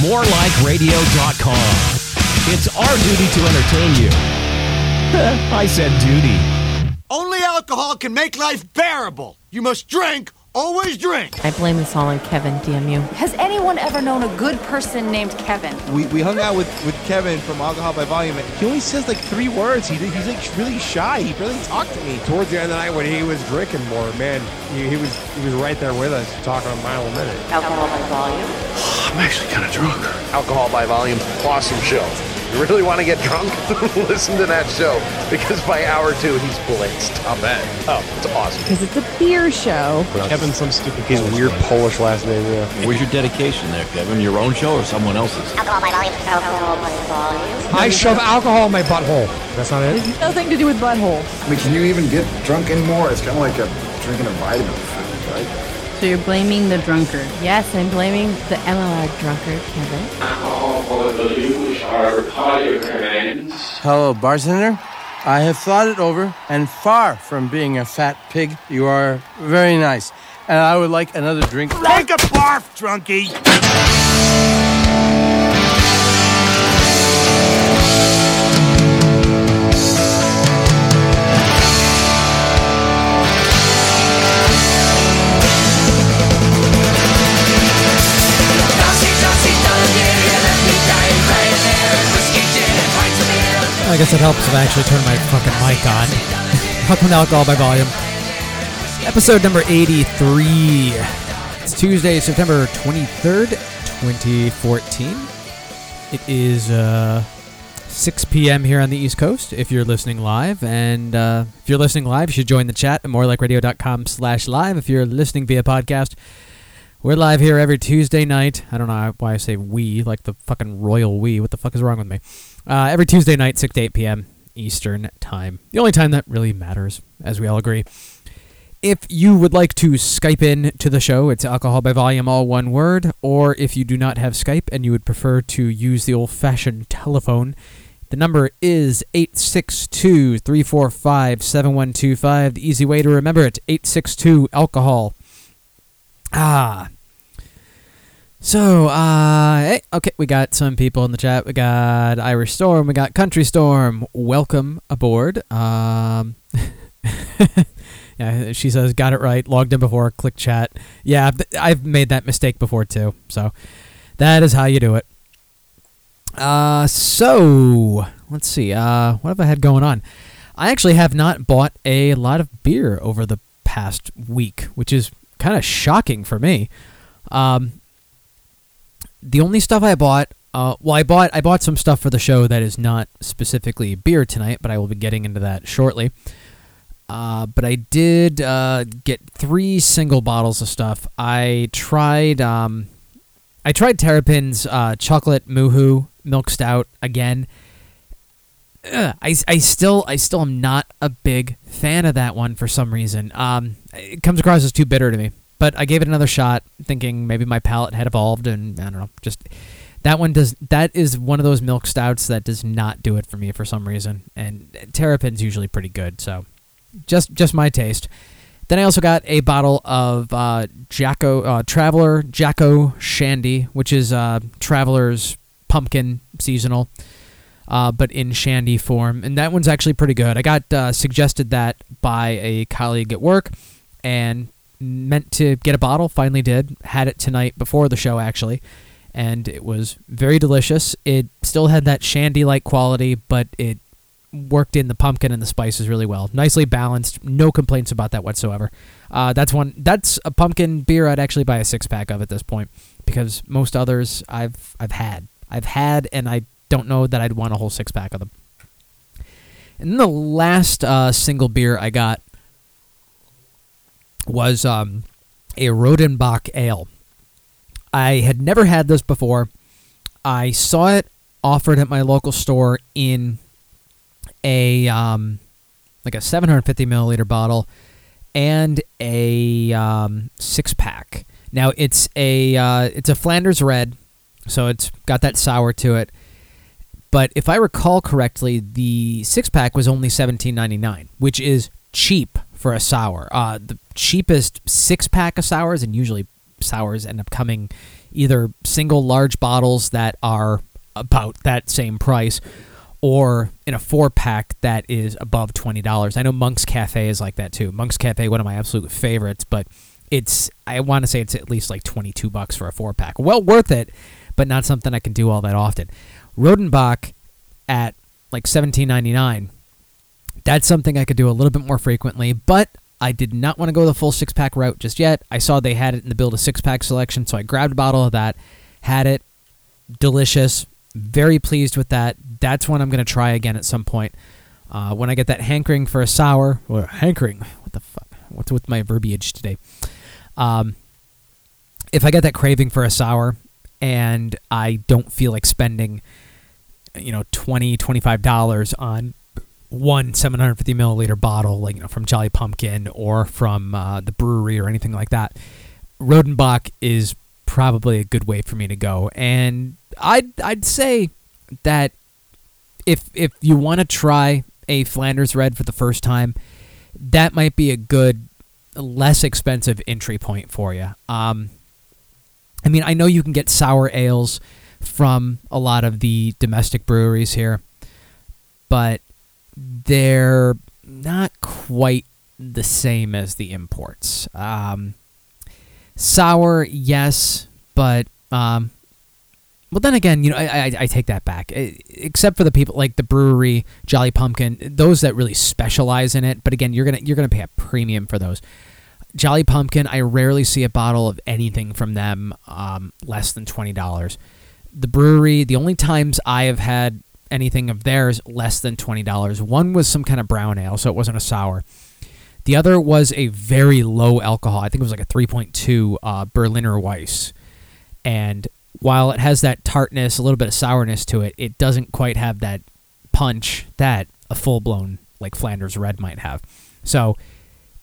morelikeradio.com. It's our duty to entertain you. I said duty. Only alcohol can make life bearable. You must drink, always drink. I blame this all on Kevin, DMU. Has anyone ever known a good person named Kevin? We, we hung out with, with Kevin from Alcohol by Volume. and He only says like three words. He, he's like really shy. He barely talked to me. Towards the end of the night when he was drinking more, man, he, he was he was right there with us, talking a mile a minute. Alcohol by volume? I'm actually kind of drunk. Alcohol by Volume, awesome show. You really want to get drunk? Listen to that show because by hour two he's blitzed. I'll bet. Oh, it's awesome. Because it's a beer show. Kevin, some stupid. His weird Polish last name. Yeah. Where's your dedication there, Kevin? Your own show or someone else's? Alcohol by volume. Alcohol by volume. I shove alcohol in my butthole. That's not it. Nothing to do with butthole. I mean, can you even get drunk anymore? It's kind of like a drinking a vitamin right? So you're blaming the drunkard. Yes, I'm blaming the MLR drunkard, Kevin. Hello, bartender. I have thought it over, and far from being a fat pig, you are very nice. And I would like another drink. Take a barf, drunkie. I guess it helps if I actually turn my fucking mic on. Welcome Alcohol by Volume. Episode number 83. It's Tuesday, September 23rd, 2014. It is uh, 6 p.m. here on the East Coast if you're listening live. And uh, if you're listening live, you should join the chat at morelikeradio.com slash live. If you're listening via podcast, we're live here every Tuesday night. I don't know why I say we, like the fucking royal we. What the fuck is wrong with me? Uh, every Tuesday night, 6 to 8 p.m. Eastern Time. The only time that really matters, as we all agree. If you would like to Skype in to the show, it's alcohol by volume, all one word. Or if you do not have Skype and you would prefer to use the old fashioned telephone, the number is 862 345 7125. The easy way to remember it 862 alcohol. Ah. So, uh, hey, okay, we got some people in the chat. We got Irish Storm, we got Country Storm. Welcome aboard. Um, yeah, she says, got it right, logged in before, click chat. Yeah, I've made that mistake before too. So, that is how you do it. Uh, so, let's see. Uh, what have I had going on? I actually have not bought a lot of beer over the past week, which is kind of shocking for me. Um, the only stuff I bought, uh, well, I bought I bought some stuff for the show that is not specifically beer tonight, but I will be getting into that shortly. Uh, but I did uh, get three single bottles of stuff. I tried um, I tried Terrapin's uh, chocolate moohoo milk stout again. Ugh, I, I still I still am not a big fan of that one for some reason. Um, it comes across as too bitter to me. But I gave it another shot, thinking maybe my palate had evolved, and I don't know. Just that one does. That is one of those milk stouts that does not do it for me for some reason. And Terrapin's usually pretty good, so just just my taste. Then I also got a bottle of uh, Jacko uh, Traveler Jacko Shandy, which is uh, Traveler's pumpkin seasonal uh, but in shandy form. And that one's actually pretty good. I got uh, suggested that by a colleague at work and meant to get a bottle. Finally did. Had it tonight before the show, actually. And it was very delicious. It still had that shandy like quality, but it worked in the pumpkin and the spices really well. Nicely balanced. No complaints about that whatsoever. Uh, that's one. That's a pumpkin beer I'd actually buy a six pack of at this point because most others I've I've had. I've had, and I don't know that I'd want a whole six pack of them. And the last uh, single beer I got was um, a Rodenbach ale. I had never had this before. I saw it offered at my local store in a um, like a 750 milliliter bottle and a um, six pack. Now it's a uh, it's a Flanders Red, so it's got that sour to it. But if I recall correctly, the six pack was only seventeen ninety nine, which is cheap for a sour. Uh, the cheapest six pack of sours, and usually sours end up coming either single large bottles that are about that same price or in a four pack that is above $20. I know Monk's Cafe is like that too. Monk's Cafe, one of my absolute favorites, but it's I want to say it's at least like 22 bucks for a four pack. Well worth it, but not something I can do all that often. Rodenbach at like 17.99. That's something I could do a little bit more frequently, but I did not want to go the full six pack route just yet. I saw they had it in the build a six pack selection, so I grabbed a bottle of that, had it, delicious, very pleased with that. That's one I'm going to try again at some point. Uh, when I get that hankering for a sour, or hankering, what the fuck? What's with my verbiage today? Um, if I get that craving for a sour and I don't feel like spending, you know, $20, $25 on one 750 milliliter bottle, like, you know, from Jolly Pumpkin or from uh, the Bruery or anything like that, Rodenbach is probably a good way for me to go. And I'd, I'd say that if, if you want to try a Flanders Red for the first time, that might be a good, less expensive entry point for you. Um, I mean, I know you can get sour ales from a lot of the domestic breweries here, but they're not quite the same as the imports. Um, sour, yes, but um, well, then again, you know, I, I, I take that back. Except for the people like the Bruery, Jolly Pumpkin, those that really specialize in it. But again, you're gonna you're gonna pay a premium for those. Jolly Pumpkin, I rarely see a bottle of anything from them um, less than twenty dollars. The Bruery, the only times I have had anything of theirs less than twenty dollars. One was some kind of brown ale, so it wasn't a sour. The other was a very low alcohol. I think it was like a three point two uh, Berliner Weisse, and while it has that tartness, a little bit of sourness to it, it doesn't quite have that punch that a full blown like Flanders Red might have. So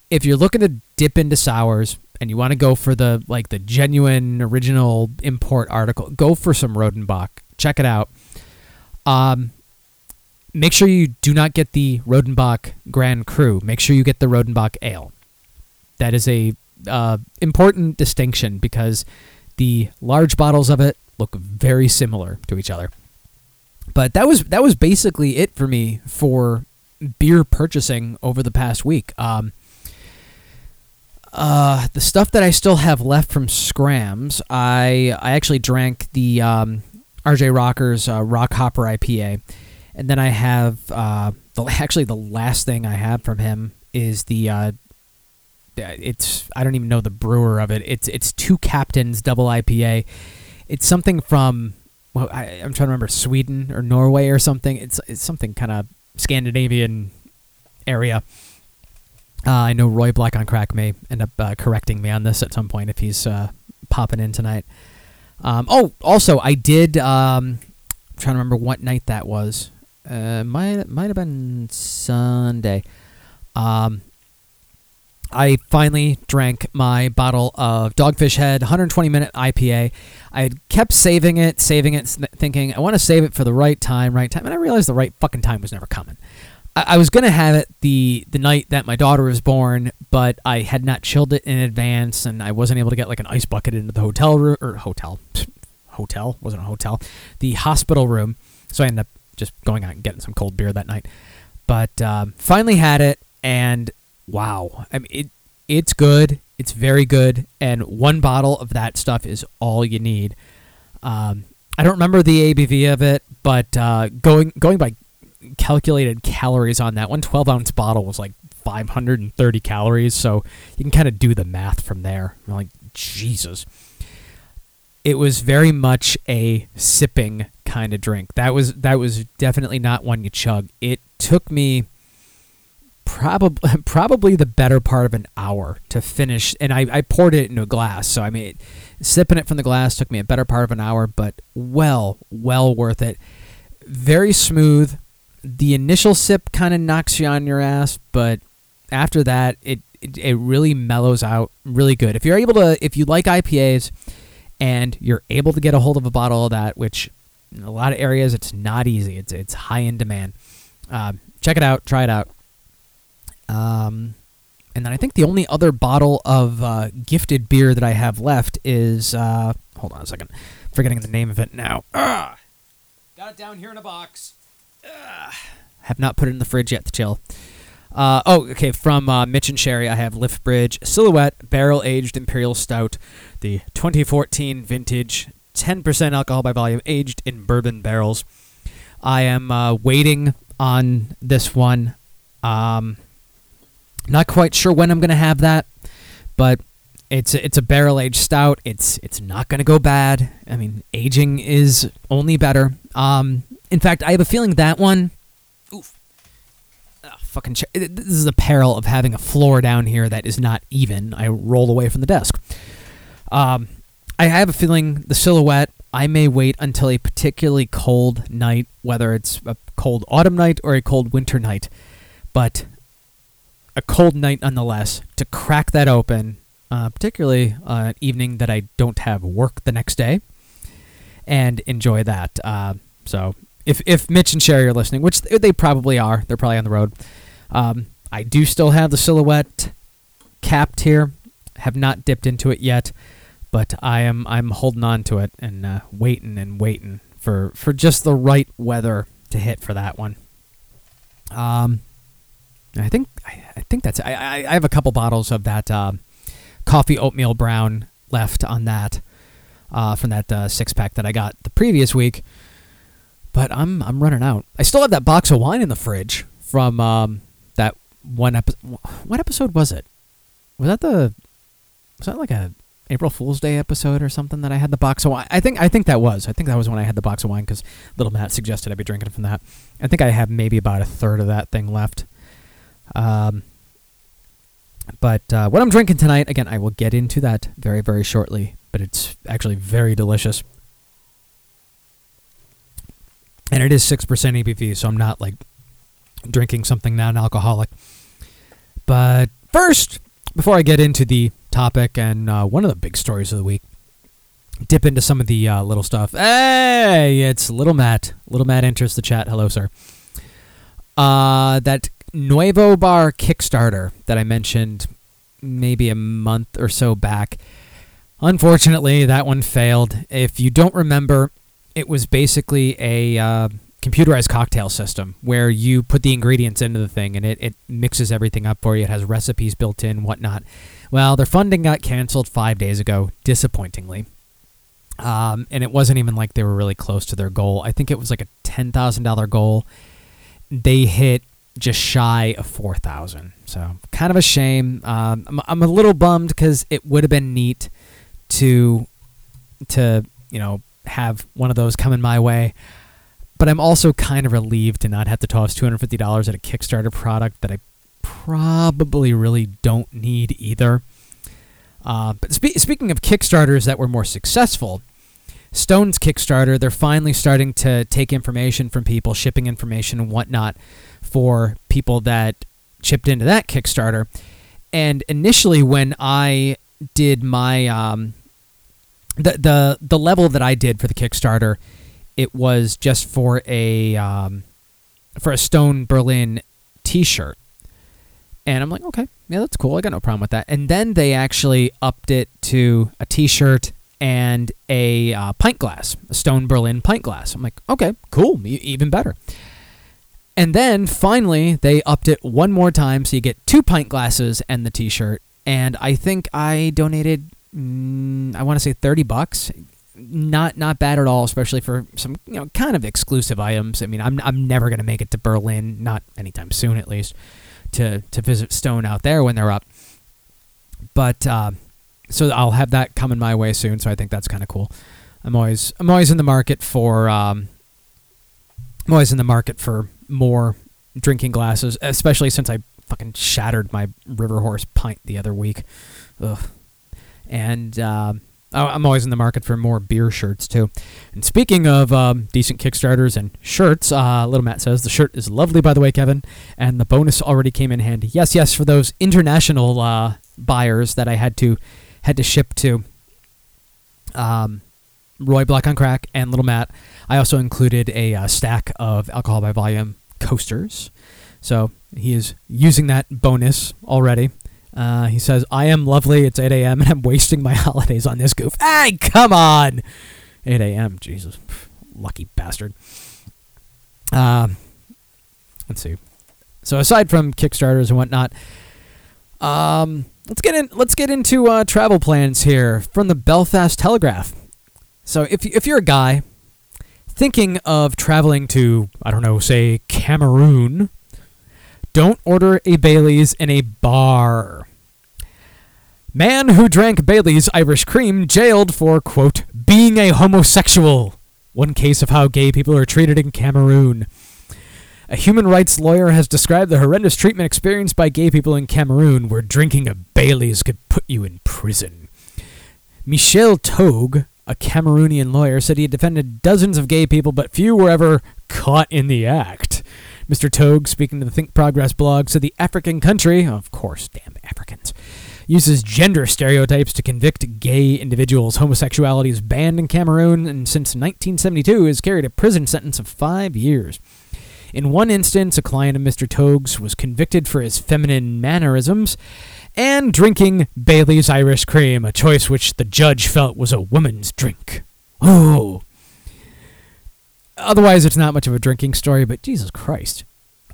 if you're looking to dip into sours and you want to go for the like the genuine original import article, go for some Rodenbach. Check it out. Um, make sure you do not get the Rodenbach Grand Cru. Make sure you get the Rodenbach Ale. That is a uh, important distinction because the large bottles of it look very similar to each other. But that was that was basically it for me for beer purchasing over the past week. Um, uh, the stuff that I still have left from Scrams, I I actually drank the um, RJ Rocker's uh, Rock Hopper IPA, and then I have uh, the actually the last thing I have from him is the uh, it's I don't even know the brewer of it. It's it's two captains double IPA. It's something from well I, am trying to remember Sweden or Norway or something. It's it's something kind of Scandinavian area. Uh, I know Roy Black on Crack may end up uh, correcting me on this at some point if he's uh, popping in tonight. Um, oh, also I did. Um, I'm trying to remember what night that was. Uh, might might have been Sunday. Um, I finally drank my bottle of Dogfish Head 120 minute IPA. I had kept saving it, saving it, thinking I want to save it for the right time, right time, and I realized the right fucking time was never coming. I, I was gonna have it the the night that my daughter was born, but I had not chilled it in advance, and I wasn't able to get like an ice bucket into the hotel room or hotel, hotel wasn't a hotel, the hospital room. So I ended up just going out and getting some cold beer that night. But um, finally had it, and wow. I mean, it it's good. It's very good, and one bottle of that stuff is all you need. Um, I don't remember the ABV of it, but uh, going going by calculated calories on that one 12 ounce bottle was like 530 calories, so you can kind of do the math from there. I'm like Jesus. It was very much a sipping kind of drink. That was that was definitely not one you chug. It took me probably probably the better part of an hour to finish and I, I poured it into a glass so i mean sipping it from the glass took me a better part of an hour but well well worth it very smooth the initial sip kind of knocks you on your ass but after that it, it it really mellows out really good if you're able to if you like ipas and you're able to get a hold of a bottle of that which in a lot of areas it's not easy it's it's high in demand uh, check it out try it out um, And then I think the only other bottle of uh, gifted beer that I have left is. Uh, hold on a second. Forgetting the name of it now. Ugh. Got it down here in a box. Ugh. Have not put it in the fridge yet to chill. Uh, oh, okay. From uh, Mitch and Sherry, I have Liftbridge Silhouette Barrel Aged Imperial Stout, the 2014 vintage, 10% alcohol by volume, aged in bourbon barrels. I am uh, waiting on this one. Um, not quite sure when I'm gonna have that, but it's a, it's a barrel aged stout. It's it's not gonna go bad. I mean, aging is only better. Um, in fact, I have a feeling that one. Oof. Ah, fucking. Ch- this is the peril of having a floor down here that is not even. I roll away from the desk. Um, I have a feeling the silhouette. I may wait until a particularly cold night, whether it's a cold autumn night or a cold winter night, but a cold night nonetheless, to crack that open, uh, particularly uh, an evening that I don't have work the next day, and enjoy that. Uh, so if if Mitch and Sherry are listening, which they probably are, they're probably on the road. Um, I do still have the silhouette capped here. Have not dipped into it yet, but I am I'm holding on to it and uh, waiting and waiting for for just the right weather to hit for that one. Um, I think I, I think that's I, I have a couple bottles of that uh, coffee oatmeal brown left on that uh, from that uh, six pack that I got the previous week, but I'm I'm running out. I still have that box of wine in the fridge from um, that one episode. What episode was it? Was that the was that like a April Fool's Day episode or something that I had the box of wine? I think I think that was. I think that was when I had the box of wine because little Matt suggested I be drinking from that. I think I have maybe about a third of that thing left. Um, but uh, what I'm drinking tonight, again, I will get into that very very shortly. But it's actually very delicious, and it is six percent ABV, so I'm not like drinking something non-alcoholic. But first, before I get into the topic and uh, one of the big stories of the week, dip into some of the uh, little stuff. Hey, it's Little Matt. Little Matt enters the chat. Hello, sir. Uh, that Nuevo Bar Kickstarter that I mentioned maybe a month or so back. Unfortunately, that one failed. If you don't remember, it was basically a uh, computerized cocktail system where you put the ingredients into the thing and it, it mixes everything up for you. It has recipes built in, whatnot. Well, their funding got canceled five days ago, disappointingly. Um, and it wasn't even like they were really close to their goal. I think it was like a $10,000 goal. They hit just shy of 4000 So, kind of a shame. Um, I'm, I'm a little bummed because it would have been neat to, to, you know, have one of those coming my way but I'm also kind of relieved to not have to toss $250 at a Kickstarter product that I probably really don't need either. Uh, but spe- speaking of Kickstarters that were more successful, Stone's Kickstarter, they're finally starting to take information from people, shipping information and whatnot for people that chipped into that Kickstarter. And initially, when I did my um, the the the level that I did for the Kickstarter, it was just for a um, for a Stone Berlin T-shirt, and I'm like, okay, yeah, that's cool. I got no problem with that. And then they actually upped it to a T-shirt and a uh, pint glass, a Stone Berlin pint glass. I'm like, okay, cool, even better. And then finally, they upped it one more time, so you get two pint glasses and the T-shirt. And I think I donated, mm, I want to say thirty bucks not not bad at all, especially for some you know kind of exclusive items. I mean, I'm I'm never gonna make it to Berlin, not anytime soon at least, to to visit Stone out there when they're up. But uh, so I'll have that coming my way soon. So I think that's kind of cool. I'm always I'm always in the market for um, I'm always in the market for more drinking glasses, especially since I fucking shattered my River Horse pint the other week. Ugh. And uh, I'm always in the market for more beer shirts too. And speaking of um, decent Kickstarters and shirts, uh, Little Matt says the shirt is lovely, by the way, Kevin, and the bonus already came in handy. Yes, yes, for those international uh, buyers that I had to had to ship to. Um, Roy Black on Crack and Little Matt. I also included a uh, stack of alcohol by volume coasters, so he is using that bonus already. Uh, he says, I am lovely. It's 8 a.m. and I'm wasting my holidays on this goof. Hey, come on! 8 a.m. Jesus. Lucky bastard. Um, let's see. So aside from Kickstarters and whatnot, um, let's get in. Let's get into uh, travel plans here from the Belfast Telegraph. So if if you're a guy thinking of traveling to I don't know, say Cameroon, don't order a Bailey's in a bar. Man who drank Bailey's Irish cream jailed for quote being a homosexual. One case of how gay people are treated in Cameroon. A human rights lawyer has described the horrendous treatment experienced by gay people in Cameroon, where drinking a Bailey's could put you in prison. Michel Togue, a Cameroonian lawyer, said he had defended dozens of gay people, but few were ever caught in the act. Mr. Togue, speaking to the Think Progress blog, said the African country, of course, damn Africans, uses gender stereotypes to convict gay individuals. Homosexuality is banned in Cameroon and since 1972 has carried a prison sentence of five years. In one instance, a client of Mr. Togue's was convicted for his feminine mannerisms and drinking Bailey's Irish Cream, a choice which the judge felt was a woman's drink. Oh. Otherwise, it's not much of a drinking story, but Jesus Christ.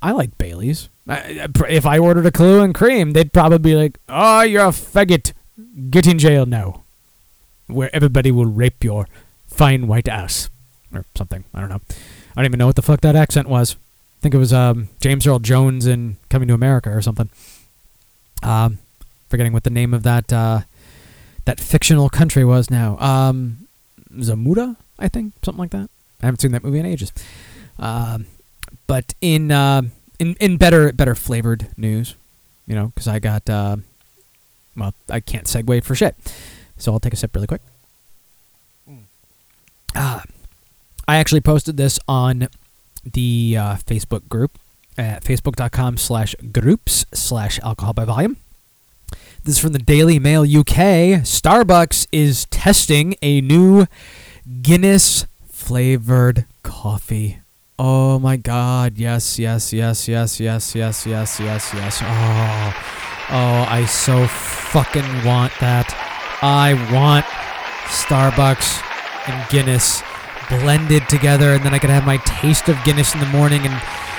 I like Bailey's. If I ordered a Kahlua and cream, they'd probably be like, "Oh, you're a faggot. Get in jail now." Where everybody will rape your fine white ass or something. I don't know. I don't even know what the fuck that accent was. I think it was um, James Earl Jones in Coming to America or something. Um, forgetting what the name of that uh, that fictional country was now. Um, Zamunda, I think, something like that. I haven't seen that movie in ages. Um, but in uh, in in better better flavored news, you know, because I got uh, well, I can't segue for shit, so I'll take a sip really quick. Ah, I actually posted this on the uh, Facebook group at facebook.com slash groups slash alcohol by volume. This is from the Daily Mail UK. Starbucks is testing a new Guinness flavored coffee. Oh my god. Yes, yes, yes, yes, yes, yes, yes, yes, yes. Oh. Oh, I so fucking want that. I want Starbucks and Guinness blended together and then I could have my taste of Guinness in the morning and,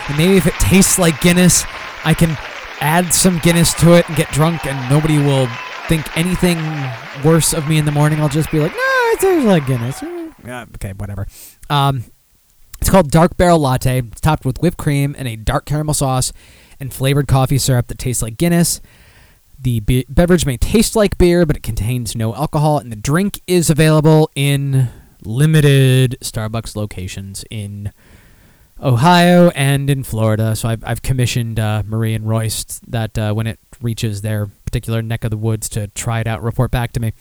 and maybe if it tastes like Guinness, I can add some Guinness to it and get drunk and nobody will think anything worse of me in the morning. I'll just be like, no, it tastes like Guinness. Yeah, okay, whatever. Um, it's called Dark Barrel Latte. It's topped with whipped cream and a dark caramel sauce and flavored coffee syrup that tastes like Guinness. The be- beverage may taste like beer, but it contains no alcohol, and the drink is available in limited Starbucks locations in Ohio and in Florida. So I've, I've commissioned uh, Marie and Royce that uh, when it reaches their particular neck of the woods to try it out, report back to me.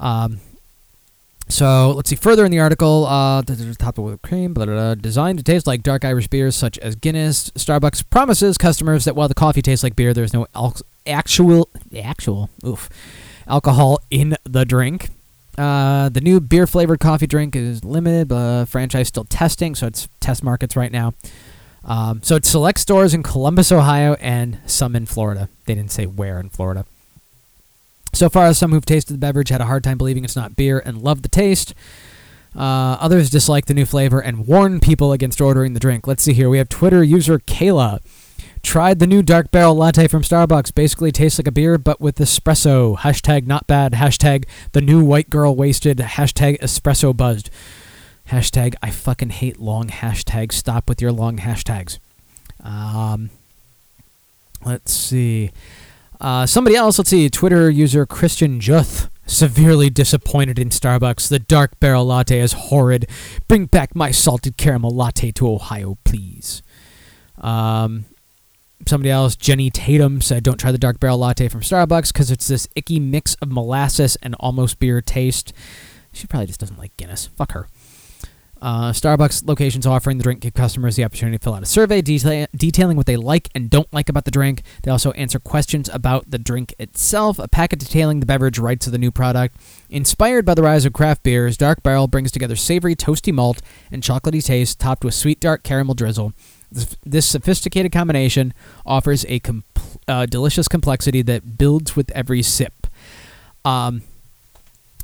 Um, so let's see further in the article. Uh, top with cream, blah, blah, blah, designed to taste like dark Irish beers such as Guinness. Starbucks promises customers that while the coffee tastes like beer, there's no al- actual actual oof alcohol in the drink. Uh, the new beer flavored coffee drink is limited, but franchise still testing, so it's test markets right now. Um, so it's select stores in Columbus, Ohio, and some in Florida. They didn't say where in Florida. So far, some who've tasted the beverage had a hard time believing it's not beer and loved the taste. Uh, others dislike the new flavor and warn people against ordering the drink. Let's see here. We have Twitter user Kayla. Tried the new dark barrel latte from Starbucks. Basically tastes like a beer, but with espresso. Hashtag not bad. Hashtag the new white girl wasted. Hashtag espresso buzzed. Hashtag I fucking hate long hashtags. Stop with your long hashtags. Um, let's see. Uh, somebody else, let's see, Twitter user Christian Juth, severely disappointed in Starbucks. The dark barrel latte is horrid. Bring back my salted caramel latte to Ohio, please. Um, somebody else, Jenny Tatum, said, Don't try the dark barrel latte from Starbucks because it's this icky mix of molasses and almost beer taste. She probably just doesn't like Guinness. Fuck her. Uh, Starbucks locations offering the drink give customers the opportunity to fill out a survey deta- detailing what they like and don't like about the drink. They also answer questions about the drink itself. A packet detailing the beverage rights of the new product. Inspired by the rise of craft beers, Dark Barrel brings together savory, toasty malt and chocolatey taste topped with sweet dark caramel drizzle. This, sophisticated combination offers a compl- uh, delicious complexity that builds with every sip. Um,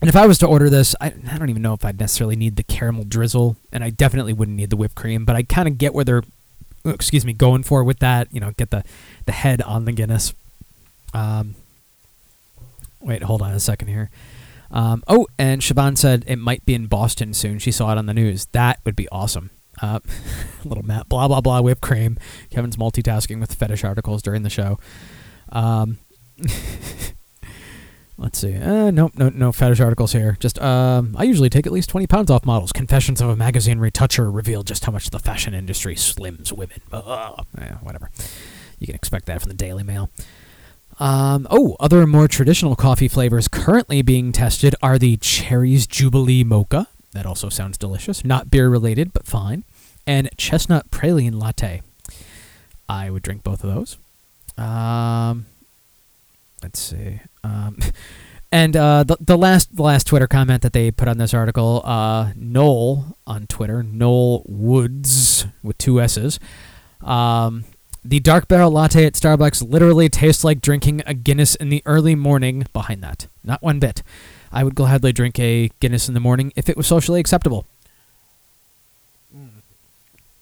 and if I was to order this, I, I don't even know if I'd necessarily need the caramel drizzle, and I definitely wouldn't need the whipped cream. But I kind of get where they're, oh, excuse me, going for with that. You know, get the the head on the Guinness. Um, wait, hold on a second here. Um, oh, and Siobhan said it might be in Boston soon. She saw it on the news. That would be awesome. Uh, little Matt, blah blah blah, whipped cream. Kevin's multitasking with fetish articles during the show. Um, let's see. Uh, nope, no, no fetish articles here. Just, um, I usually take at least twenty pounds off models. Confessions of a magazine retoucher reveal just how much the fashion industry slims women. Uh, yeah, whatever. You can expect that from the Daily Mail. Um, oh, other more traditional coffee flavors currently being tested are the Cherries Jubilee Mocha. That also sounds delicious. Not beer related, but fine. And Chestnut Praline Latte. I would drink both of those. Um, let's see. Um, and uh, the the last the last Twitter comment that they put on this article, uh, Noel on Twitter, Noel Woods with two S's. Um, the dark barrel latte at Starbucks literally tastes like drinking a Guinness in the early morning. Behind that, not one bit. I would gladly drink a Guinness in the morning if it was socially acceptable.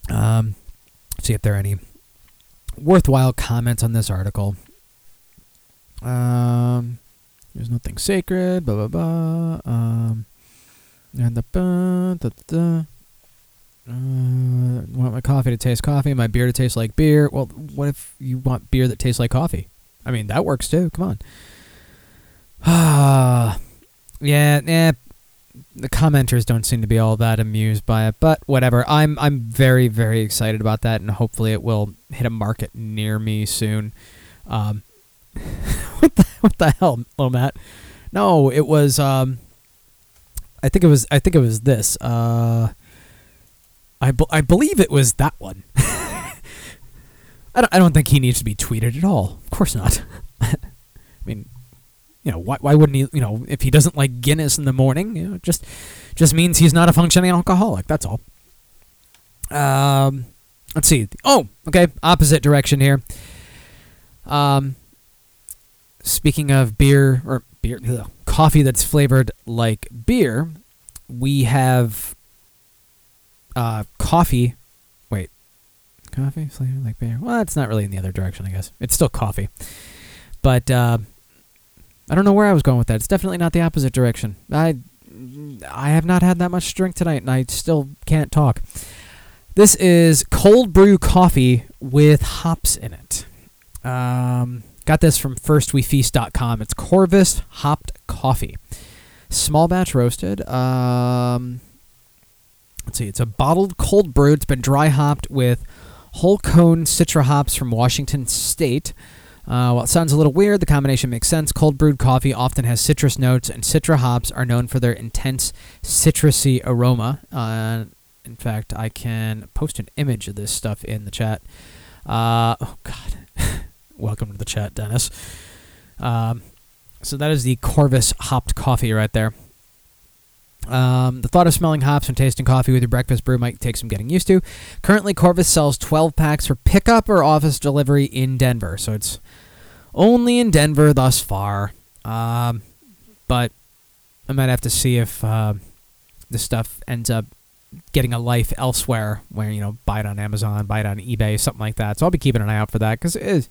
Um, see if there are any worthwhile comments on this article. Um, there's nothing sacred. Blah blah blah. Um, and the da. Uh, want my coffee to taste coffee, my beer to taste like beer. Well, what if you want beer that tastes like coffee? I mean, that works too. Come on. Ah, yeah, yeah. The commenters don't seem to be all that amused by it, but whatever. I'm I'm very very excited about that, and hopefully it will hit a market near me soon. Um, what the what the hell, little Matt? No, it was. Um, I think it was. I think it was this. Uh, I, I believe it was that one. I don't I don't think he needs to be tweeted at all. Of course not. I mean, you know, why why wouldn't he? You know, if he doesn't like Guinness in the morning, you know, just just means he's not a functioning alcoholic. That's all. Um, let's see. Oh, okay, opposite direction here. Um, speaking of beer or beer, ugh, coffee that's flavored like beer, we have uh, coffee. Wait, coffee flavored like beer. Well, it's not really in the other direction, I guess. It's still coffee, but uh, I don't know where I was going with that. It's definitely not the opposite direction. I I have not had that much drink tonight, and I still can't talk. This is cold brew coffee with hops in it. Um, got this from firstwefeast.com. It's Corvus hopped coffee, small batch roasted. Um, let's see, it's a bottled cold brew. It's been dry hopped with whole cone citra hops from Washington State. Uh, while it sounds a little weird, the combination makes sense. Cold brewed coffee often has citrus notes, and citra hops are known for their intense citrusy aroma. Uh, in fact, I can post an image of this stuff in the chat. Uh, oh, God. Welcome to the chat, Dennis. Um, so that is the Corvus hopped coffee right there. Um, the thought of smelling hops and tasting coffee with your breakfast brew might take some getting used to. Currently, Corvus sells 12 packs for pickup or office delivery in Denver, so it's only in Denver thus far. Um, but I might have to see if uh, this stuff ends up getting a life elsewhere, where you know, buy it on Amazon, buy it on eBay, something like that. So I'll be keeping an eye out for that because I'd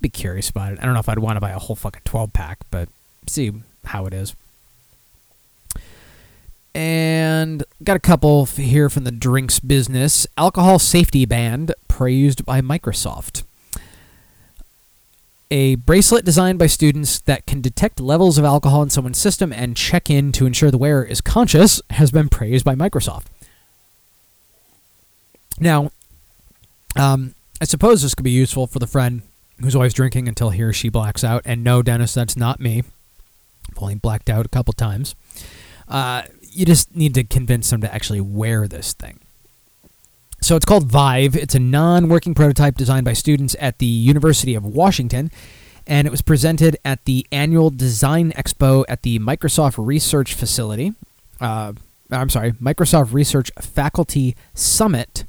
be curious about it. I don't know if I'd want to buy a whole fucking 12 pack, but see how it is. And got a couple here from the drinks business. Alcohol safety band praised by Microsoft. A bracelet designed by students that can detect levels of alcohol in someone's system and check in to ensure the wearer is conscious has been praised by Microsoft. Now, um, I suppose this could be useful for the friend who's always drinking until he or she blacks out. And no, Dennis, that's not me. I've only blacked out a couple times. Uh, you just need to convince them to actually wear this thing. So it's called Vive. It's a non working prototype designed by students at the University of Washington, and it was presented at the annual Design Expo at the Microsoft Research Facility. Uh, I'm sorry, Microsoft Research Faculty Summit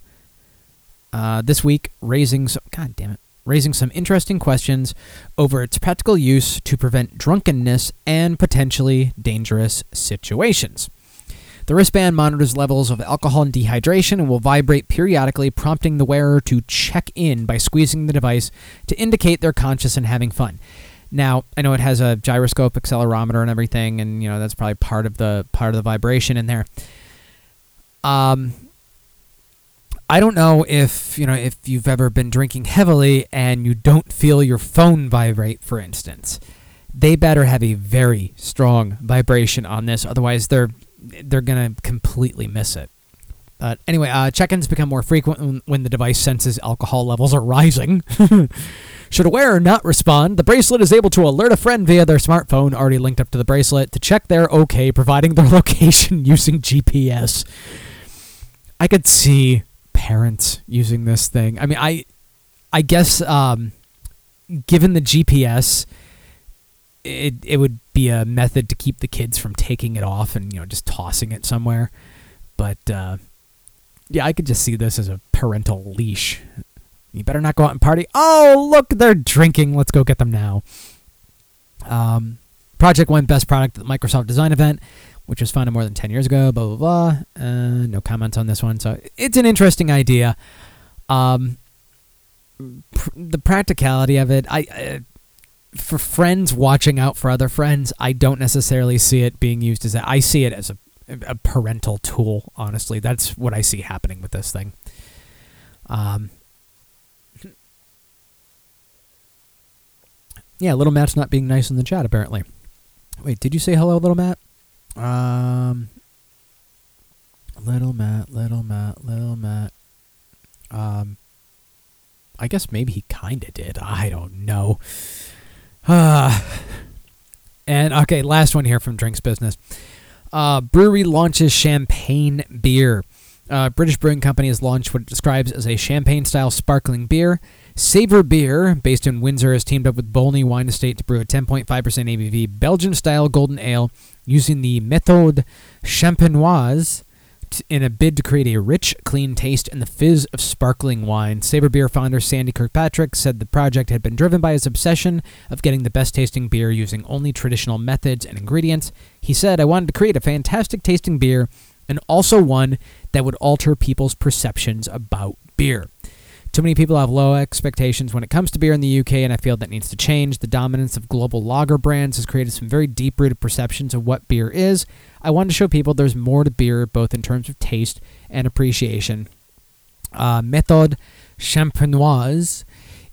uh, this week, raising some, God damn it, raising some interesting questions over its practical use to prevent drunkenness and potentially dangerous situations. The wristband monitors levels of alcohol and dehydration and will vibrate periodically, prompting the wearer to check in by squeezing the device to indicate they're conscious and having fun. Now, I know it has a gyroscope, accelerometer, and everything, and you know that's probably part of the part of the vibration in there. Um, I don't know if you know if you've ever been drinking heavily and you don't feel your phone vibrate, for instance. They better have a very strong vibration on this, otherwise they're they're gonna completely miss it. But anyway, uh, check-ins become more frequent when, when the device senses alcohol levels are rising. Should a wearer not respond, the bracelet is able to alert a friend via their smartphone already linked up to the bracelet to check they're okay, providing their location using GPS. I could see parents using this thing. I mean, I, I guess, um, given the GPS, it it would be a method to keep the kids from taking it off and you know just tossing it somewhere. But uh, yeah, I could just see this as a parental leash. You better not go out and party. Oh, look, they're drinking. Let's go get them now. Um, Project won Best Product at the Microsoft Design Event, which was founded more than 10 years ago. Blah, blah, blah. Uh, no comments on this one. So it's an interesting idea. Um, pr- the practicality of it, I. Uh, for friends watching out for other friends, I don't necessarily see it being used as that. I see it as a, a parental tool. Honestly, that's what I see happening with this thing. Um, yeah, little Matt's not being nice in the chat apparently. Wait, did you say hello, little Matt? Um, little Matt, little Matt, little Matt. Um, I guess maybe he kind of did. I don't know. Uh, and okay, last one here from Drinks Business. Uh, brewery launches champagne beer. Uh, British Brewing Company has launched what it describes as a champagne style sparkling beer. Savor Beer, based in Windsor, has teamed up with Bolney Wine Estate to brew a 10.5% ABV Belgian style golden ale using the Méthode Champenoise in a bid to create a rich, clean taste in the fizz of sparkling wine. Savor Beer founder Sandy Kirkpatrick said the project had been driven by his obsession of getting the best tasting beer using only traditional methods and ingredients. He said, I wanted to create a fantastic tasting beer and also one that would alter people's perceptions about beer. Too many people have low expectations when it comes to beer in the UK, and I feel that needs to change. The dominance of global lager brands has created some very deep rooted perceptions of what beer is. I wanted to show people there's more to beer, both in terms of taste and appreciation. Uh, Méthode Champenoise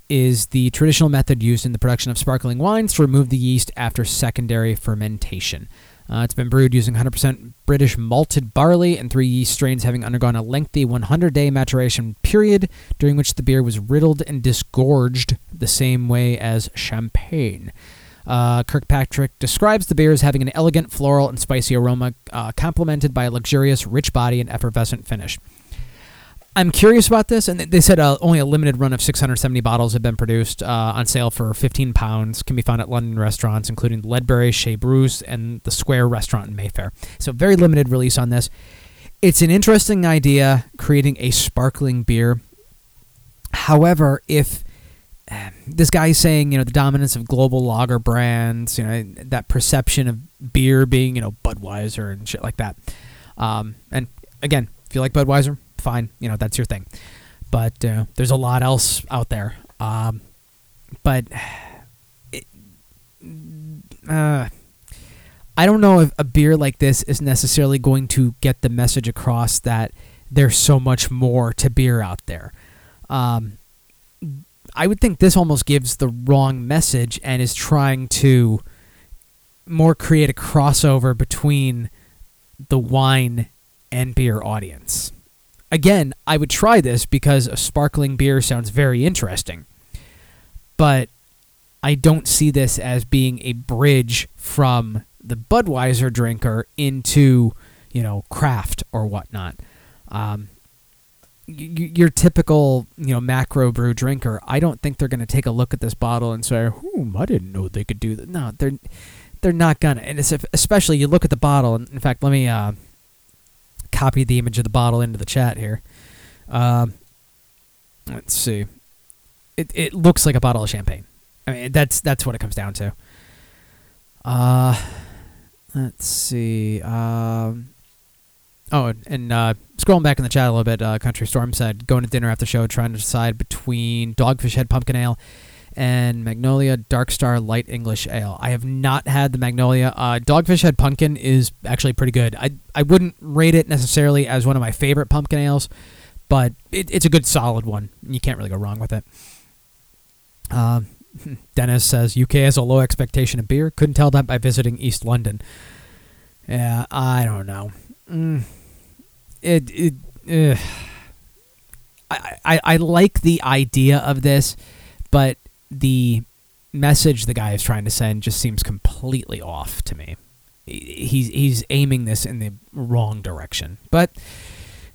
is the traditional method used in the production of sparkling wines to remove the yeast after secondary fermentation. Uh, it's been brewed using 100% British malted barley and three yeast strains, having undergone a lengthy 100 day maturation period during which the beer was riddled and disgorged the same way as champagne. Uh, Kirkpatrick describes the beer as having an elegant floral and spicy aroma, uh, complemented by a luxurious, rich body and effervescent finish. I'm curious about this, and they said uh, only a limited run of 670 bottles have been produced uh, on sale for 15 pounds. Can be found at London restaurants, including Ledbury, Chez Bruce, and the Square restaurant in Mayfair. So, very limited release on this. It's an interesting idea, creating a sparkling beer. However, if uh, this is saying, you know, the dominance of global lager brands, you know, that perception of beer being, you know, Budweiser and shit like that. Um, and again, if you like Budweiser, fine, you know that's your thing. But uh, there's a lot else out there. Um, but it, uh, I don't know if a beer like this is necessarily going to get the message across that there's so much more to beer out there. Um, I would think this almost gives the wrong message and is trying to more create a crossover between the wine and beer audience again, I would try this because a sparkling beer sounds very interesting. But I don't see this as being a bridge from the Budweiser drinker into, you know, craft or whatnot. Um, your typical, you know, macro brew drinker, I don't think they're going to take a look at this bottle and say, "Hmm, I didn't know they could do that." No, they're they're not gonna. And it's especially you look at the bottle. And in fact, let me uh, copy the image of the bottle into the chat here. Um, let's see. it, it looks like a bottle of champagne. I mean, that's that's what it comes down to. Uh, let's see. Um, oh, and uh, scrolling back in the chat a little bit, uh, Country Storm said going to dinner after show, trying to decide between Dogfish Head Pumpkin Ale and Magnolia Dark Star Light English Ale. I have not had the Magnolia. Uh, Dogfish Head Pumpkin is actually pretty good. I I wouldn't rate it necessarily as one of my favorite pumpkin ales, but it, it's a good solid one. You can't really go wrong with it. Uh, Dennis says UK has a low expectation of beer. Couldn't tell that by visiting East London. Yeah, I don't know. Mm, it it. I, I I like the idea of this, but the message the guy is trying to send just seems completely off to me. He's he's aiming this in the wrong direction, but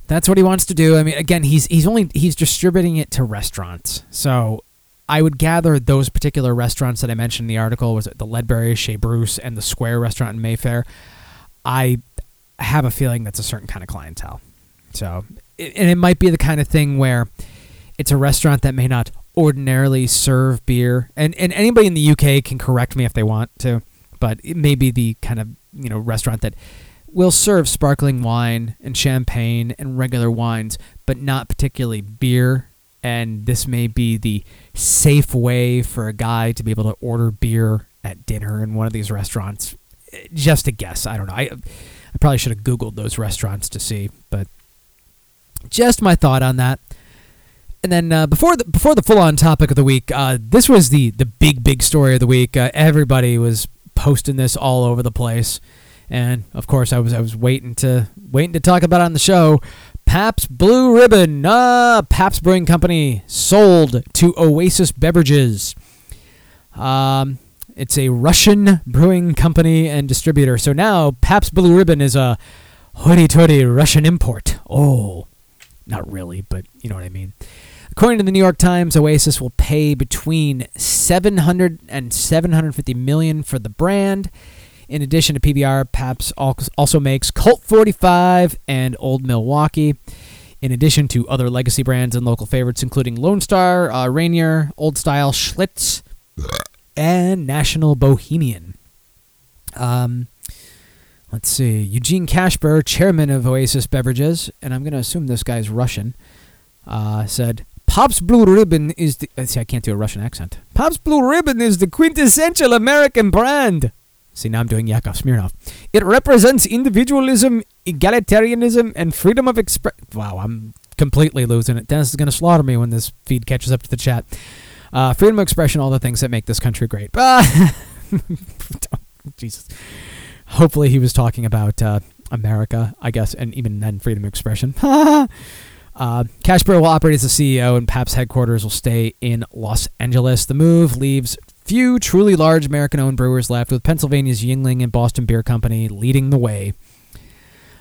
that's what he wants to do. I mean, again, he's he's only he's distributing it to restaurants, so I would gather those particular restaurants that I mentioned in the article was it the Ledbury, Chez Bruce, and the Square restaurant in Mayfair. I have a feeling that's a certain kind of clientele. So, and it might be the kind of thing where it's a restaurant that may not ordinarily serve beer, and and anybody in the UK can correct me if they want to, but it may be the kind of you know restaurant that will serve sparkling wine and champagne and regular wines, but not particularly beer. And this may be the safe way for a guy to be able to order beer at dinner in one of these restaurants. Just a guess. I don't know. I, I probably should have Googled those restaurants to see, but just my thought on that. And then uh, before the before the full on topic of the week, uh, this was the the big big story of the week. Uh, everybody was posting this all over the place, and of course I was I was waiting to waiting to talk about it on the show. Pabst Blue Ribbon, uh, Pabst Brewing Company sold to Oasis Beverages. Um, it's a Russian brewing company and distributor. So now Pabst Blue Ribbon is a hoity-toity Russian import. Oh, not really, but you know what I mean. According to the New York Times, Oasis will pay between 700 and 750 million for the brand. In addition to PBR, Pabst also makes Colt 45 and Old Milwaukee. In addition to other legacy brands and local favorites, including Lone Star, uh, Rainier, Old Style, Schlitz, and National Bohemian. Um, let's see. Eugene Kashper, chairman of Oasis Beverages, and I'm going to assume this guy's Russian, uh, said, Pabst Blue Ribbon is the. uh, See, I can't do a Russian accent. Pabst Blue Ribbon is the quintessential American brand. See, now I'm doing Yakov Smirnoff. It represents individualism, egalitarianism, and freedom of express. Wow, I'm completely losing it. Dennis is going to slaughter me when this feed catches up to the chat. Uh, freedom of expression, all the things that make this country great. Jesus. Hopefully, he was talking about uh, America, I guess, and even then, freedom of expression. uh, will operate as the CEO, and Pabst headquarters will stay in Los Angeles. The move leaves few truly large American owned brewers left, with Pennsylvania's Yuengling and Boston Beer Company leading the way.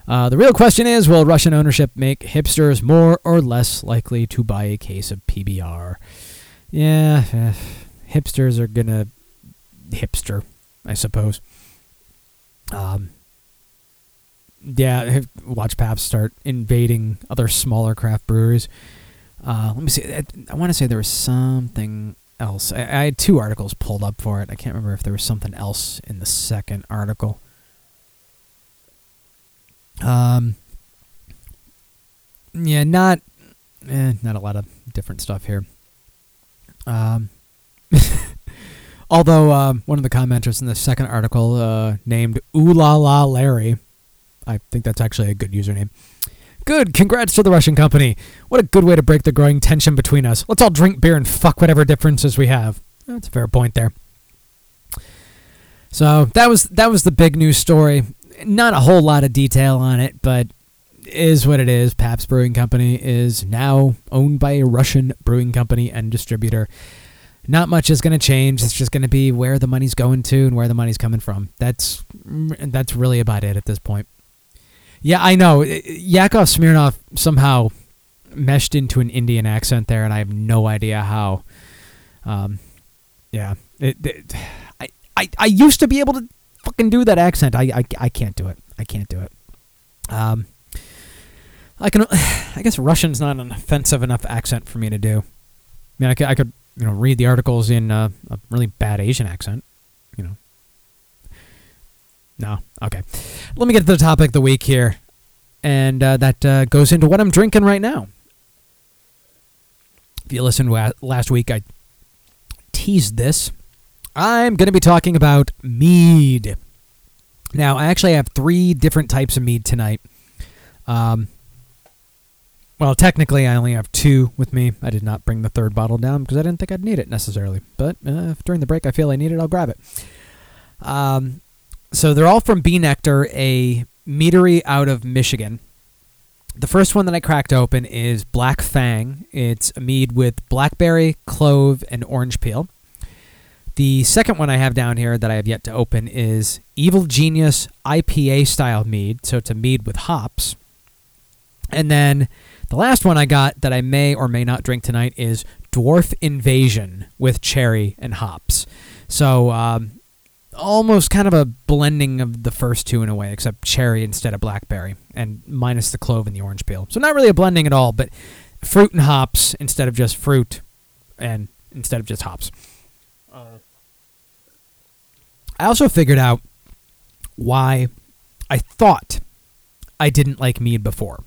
Uh, the real question is will Russian ownership make hipsters more or less likely to buy a case of PBR? Yeah, eh, hipsters are gonna hipster, I suppose. Um, yeah, watch Pabst start invading other smaller craft breweries. Uh, let me see. I, I want to say there was something else. I, I had two articles pulled up for it. I can't remember if there was something else in the second article. Um, yeah, not, eh, not a lot of different stuff here. Um, although um, one of the commenters in the second article uh, named Ooh La La Larry, I think that's actually a good username. Good, congrats to the Russian company. What a good way to break the growing tension between us. Let's all drink beer and fuck whatever differences we have. That's a fair point there. So that was that was the big news story. Not a whole lot of detail on it, but is what it is. Pabst Brewing Company is now owned by a Russian brewing company and distributor. Not much is going to change. It's just going to be where the money's going to and where the money's coming from. That's that's really about it at this point. Yeah, I know. Yakov Smirnoff somehow meshed into an Indian accent there, and I have no idea how. Um, yeah, it, it, I, I I used to be able to fucking do that accent. I, I, I can't do it. I can't do it. Um, I can. I guess Russian's not an offensive enough accent for me to do. I mean, I could, I could you know read the articles in uh, a really bad Asian accent. No. Okay. Let me get to the topic of the week here, and uh, that uh, goes into what I'm drinking right now. If you listened last week, I teased this. I'm going to be talking about mead. Now, I actually have three different types of mead tonight. Um, well, technically, I only have two with me. I did not bring the third bottle down because I didn't think I'd need it necessarily. But uh, during the break I feel I need it, I'll grab it. Um, so they're all from B Nectar, a meadery out of Michigan. The first one that I cracked open is Black Fang. It's a mead with blackberry, clove, and orange peel. The second one I have down here that I have yet to open is Evil Genius IPA style mead. So it's a mead with hops. And then the last one I got that I may or may not drink tonight is Dwarf Invasion with cherry and hops. So um, almost kind of a blending of the first two in a way, except cherry instead of blackberry, and minus the clove and the orange peel. So not really a blending at all, but fruit and hops instead of just fruit, and instead of just hops. I also figured out why I thought I didn't like mead before.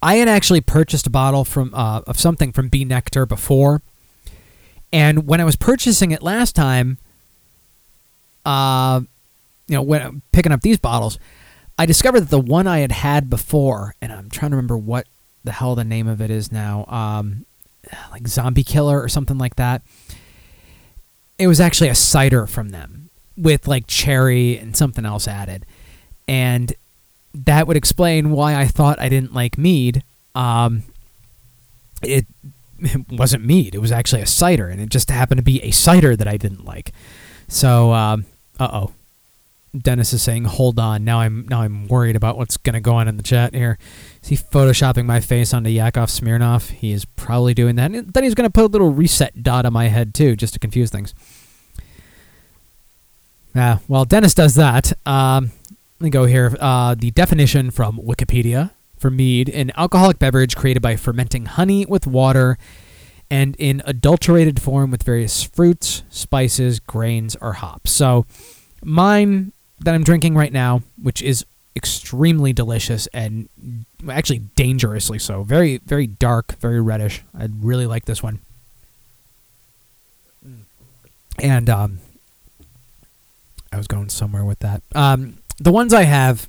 I had actually purchased a bottle from uh, of something from B Nectar before, and when I was purchasing it last time, uh, you know, when picking up these bottles, I discovered that the one I had had before, and I'm trying to remember what the hell the name of it is now, um, like Zombie Killer or something like that. It was actually a cider from them with like cherry and something else added, and that would explain why I thought I didn't like mead. Um, it, it wasn't mead; it was actually a cider, and it just happened to be a cider that I didn't like. So, um, uh oh. Dennis is saying, "Hold on." Now I'm now I'm worried about what's gonna go on in the chat here. Is he photoshopping my face onto Yakov Smirnoff? He is probably doing that. And then he's gonna put a little reset dot on my head too, just to confuse things. Yeah, well, Dennis does that. Um, let me go here. Uh, the definition from Wikipedia for mead: an alcoholic beverage created by fermenting honey with water and in adulterated form with various fruits, spices, grains, or hops. So, mine that I'm drinking right now, which is extremely delicious and actually dangerously so. Very, very dark, very reddish. I really like this one. And um, I was going somewhere with that. Um, the ones I have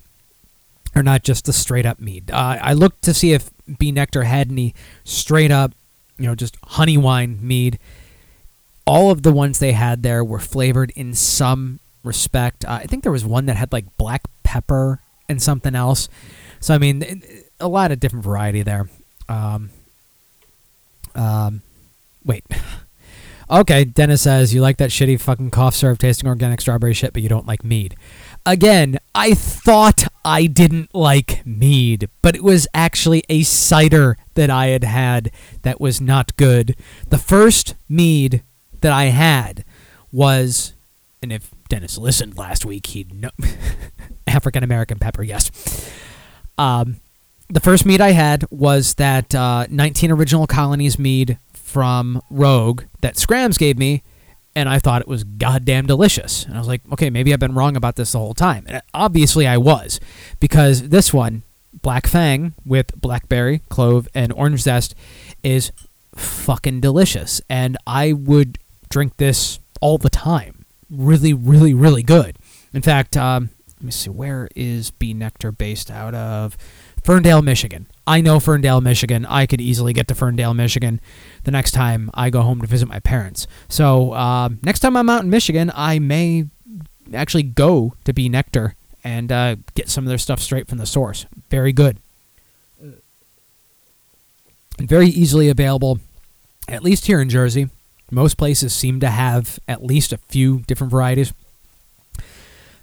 are not just the straight up mead. Uh, I looked to see if B Nectar had any straight up, you know, just honey wine mead. All of the ones they had there were flavored in some respect. Uh, I think there was one that had like black pepper and something else. So I mean, a lot of different variety there. Um, um, wait. Okay, Dennis says you like that shitty fucking cough syrup tasting organic strawberry shit, but you don't like mead. Again, I thought I didn't like mead, but it was actually a cider that I had had that was not good. The first mead that I had was, and if Dennis listened last week, he'd know African American pepper. Yes. Um, the first mead I had was that uh, 19 original colonies mead from Rogue that Scrams gave me, and I thought it was goddamn delicious. And I was like, okay, maybe I've been wrong about this the whole time. And obviously I was, because this one, Black Fang with blackberry, clove, and orange zest, is fucking delicious. And I would drink this all the time. Really, really, really good. In fact, um, let me see, where is B Nectar based out of? Ferndale, Michigan. I know Ferndale, Michigan. I could easily get to Ferndale, Michigan the next time I go home to visit my parents. So uh, next time I'm out in Michigan, I may actually go to B Nectar and uh, get some of their stuff straight from the source. Very good. Very easily available, at least here in Jersey. Most places seem to have at least a few different varieties.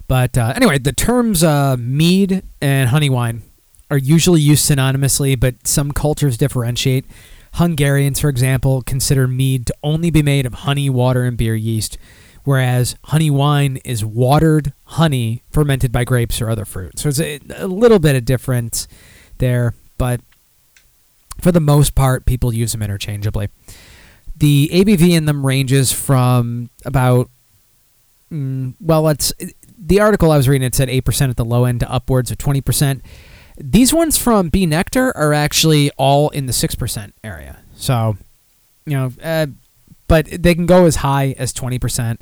But uh, anyway, the terms uh, mead and honey wine are usually used synonymously, but some cultures differentiate. Hungarians, for example, consider mead to only be made of honey, water, and beer yeast, whereas honey wine is watered honey fermented by grapes or other fruit. So it's a, a little bit of difference there, but for the most part, people use them interchangeably. The ABV in them ranges from about, mm, well, it's the article I was reading. It said eight percent at the low end to upwards of twenty percent. These ones from B Nectar are actually all in the six percent area. So, you know, uh, but they can go as high as twenty percent.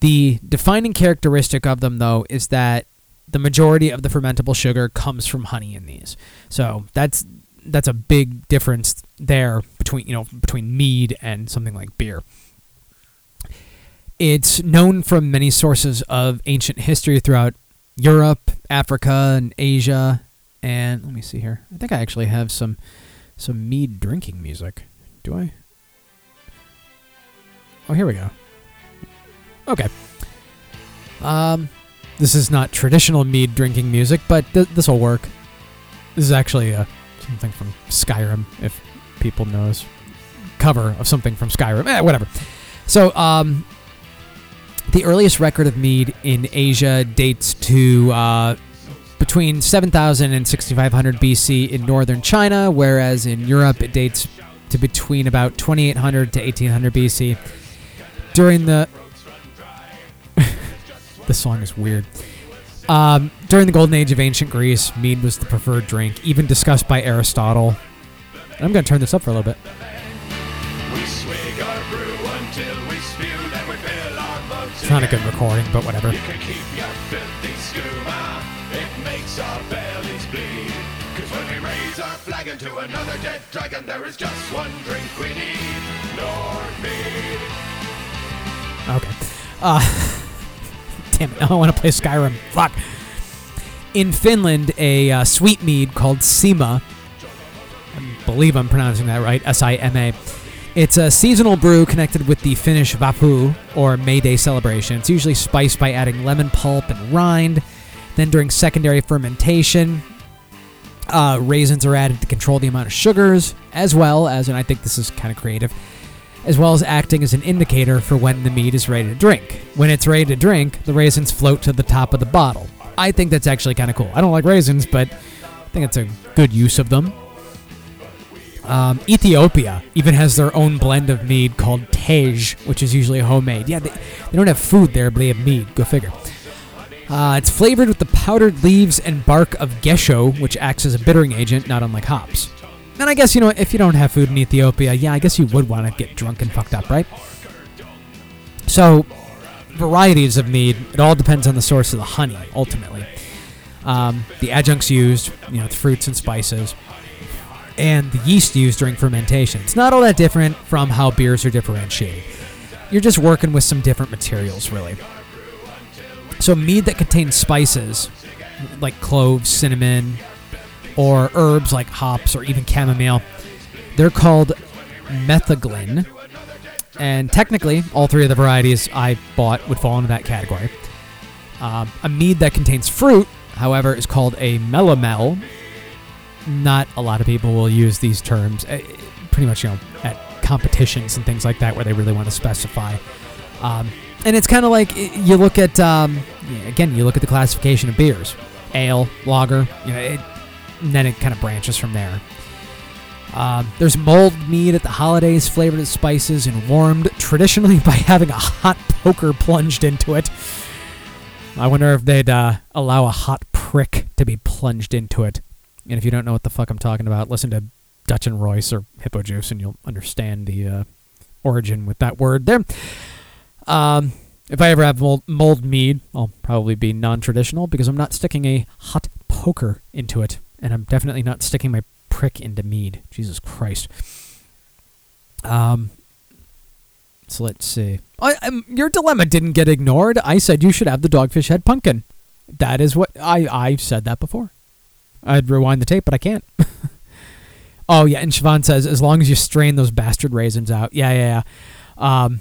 The defining characteristic of them, though, is that the majority of the fermentable sugar comes from honey in these. So that's that's a big difference there between you know between mead and something like beer. It's known from many sources of ancient history throughout Europe, Africa, and Asia. And let me see here. I think I actually have some some mead drinking music. Do I? Oh, here we go. Okay. Um, this is not traditional mead drinking music, but th- this will work. This is actually uh, something from Skyrim, if people knows cover of something from Skyrim. Eh, whatever. So, um, the earliest record of mead in Asia dates to uh, between 7000 and 6500 BC in northern China, whereas in Europe it dates to between about 2800 to 1800 BC. During the the song is weird. Um, during the golden age of ancient Greece, mead was the preferred drink, even discussed by Aristotle. I'm going to turn this up for a little bit. It's not a good recording, but whatever. To another dead dragon, there is just one drink we need, Lord Mead. Okay. Uh, damn it! I want to play Skyrim. Fuck. In Finland, a uh, sweet mead called Sima. I believe I'm pronouncing that right. S I M A. It's a seasonal brew connected with the Finnish Vappu, or May Day celebration. It's usually spiced by adding lemon pulp and rind. Then, during secondary fermentation, uh, raisins are added to control the amount of sugars, as well as, and I think this is kind of creative, as well as acting as an indicator for when the mead is ready to drink. When it's ready to drink, the raisins float to the top of the bottle. I think that's actually kind of cool. I don't like raisins, but I think it's a good use of them. Um, Ethiopia even has their own blend of mead called Tej, which is usually homemade. Yeah, they, they don't have food there, but they have mead. Go figure. Uh, it's flavored with the powdered leaves and bark of gesho, which acts as a bittering agent, not unlike hops. And I guess, you know, if you don't have food in Ethiopia, yeah, I guess you would want to get drunk and fucked up, right? So, varieties of mead, it all depends on the source of the honey, ultimately. Um, the adjuncts used, you know, the fruits and spices, and the yeast used during fermentation. It's not all that different from how beers are differentiated. You're just working with some different materials, really. So mead that contains spices like cloves, cinnamon, or herbs like hops or even chamomile, they're called metheglin. And technically, all three of the varieties I bought would fall into that category. Um, a mead that contains fruit, however, is called a melomel. Not a lot of people will use these terms, uh, pretty much, you know, at competitions and things like that where they really want to specify. Um, and it's kind of like you look at um, again you look at the classification of beers. Ale lager you know it, and then it kind of branches from there. Um, there's mulled mead at the holidays flavored with spices and warmed traditionally by having a hot poker plunged into it. I wonder if they'd uh, allow a hot prick to be plunged into it. And if you don't know what the fuck i'm talking about listen to dutch and royce or hippo juice and you'll understand the uh, origin with that word there um, if I ever have mold, mold mead, I'll probably be non-traditional because I'm not sticking a hot poker into it, and I'm definitely not sticking my prick into mead. Jesus Christ. Um. So let's see. I, um, your dilemma didn't get ignored. I said you should have the dogfish head pumpkin. That is what I I've said that before. I'd rewind the tape, but I can't. oh yeah, and Siobhan says as long as you strain those bastard raisins out. Yeah, yeah, yeah. Um,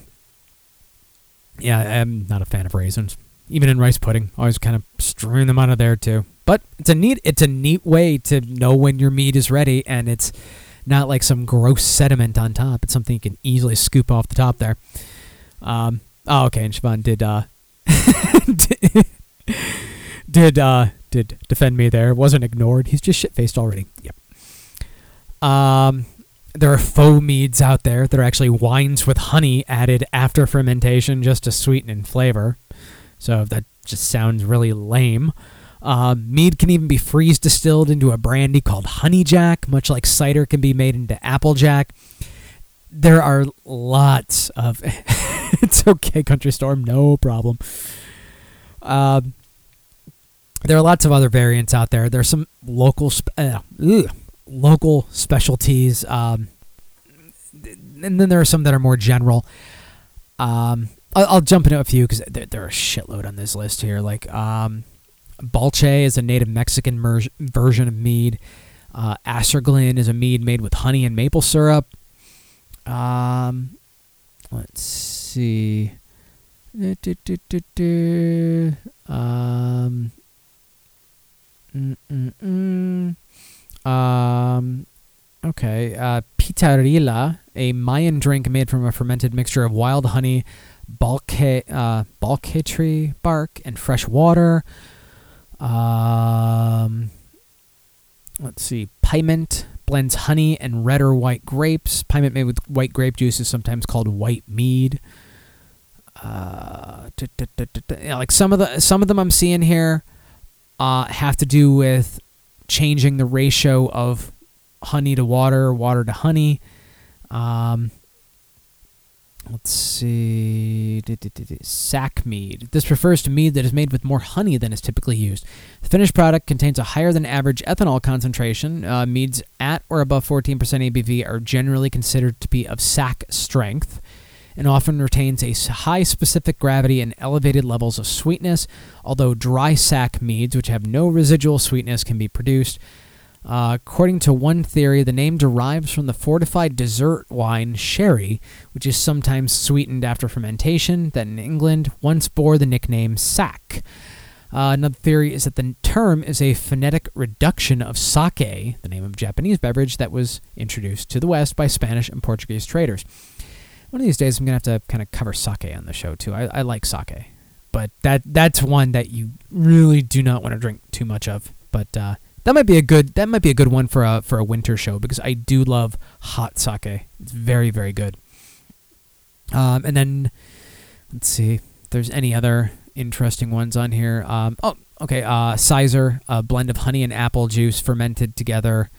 yeah, I'm not a fan of raisins. Even in rice pudding, always kind of strewn them out of there too. But it's a neat it's a neat way to know when your mead is ready and it's not like some gross sediment on top. It's something you can easily scoop off the top there. Um, oh, okay. And Siobhan did uh, did did, uh, did defend me there. Wasn't ignored. He's just shit faced already. Yep. Um, there are faux meads out there that are actually wines with honey added after fermentation just to sweeten and flavor. So that just sounds really lame. Uh, mead can even be freeze distilled into a brandy called honey jack, much like cider can be made into applejack. There are lots of. it's okay, Country Storm, no problem. Um, there are lots of other variants out there. There's some local, sp- uh, local specialties, um, and then there are some that are more general. Um, I'll, I'll jump into a few because there, there, are a shitload on this list here. Like um, Balche is a native Mexican mer- version of mead. Uh, Acerglyn is a mead made with honey and maple syrup. Um, let's see. Um, Mm-mm-mm. Um, okay. Uh, pitarilla, a Mayan drink made from a fermented mixture of wild honey, balke, uh, tree bark, and fresh water. Um, let's see. Pyment blends honey and red or white grapes. Pyment made with white grape juice is sometimes called white mead. Uh, like some of the some of them I'm seeing here uh, have to do with changing the ratio of honey to water, water to honey. Um, let's see. Sack mead. This refers to mead that is made with more honey than is typically used. The finished product contains a higher than average ethanol concentration. Uh, meads at or above 14% ABV are generally considered to be of sack strength and often retains a high specific gravity and elevated levels of sweetness, although dry sack meads, which have no residual sweetness, can be produced. Uh, according to one theory, the name derives from the fortified dessert wine sherry, which is sometimes sweetened after fermentation, that in England once bore the nickname sack. Uh, another theory is that the term is a phonetic reduction of sake, the name of Japanese beverage that was introduced to the West by Spanish and Portuguese traders. One of these days, I'm gonna have to kind of cover sake on the show too. I, I like sake, but that that's one that you really do not want to drink too much of. But uh, that might be a good that might be a good one for a for a winter show because I do love hot sake. It's very very good. Um, and then let's see if there's any other interesting ones on here. Um, oh, okay. Uh, Cyser, a blend of honey and apple juice fermented together.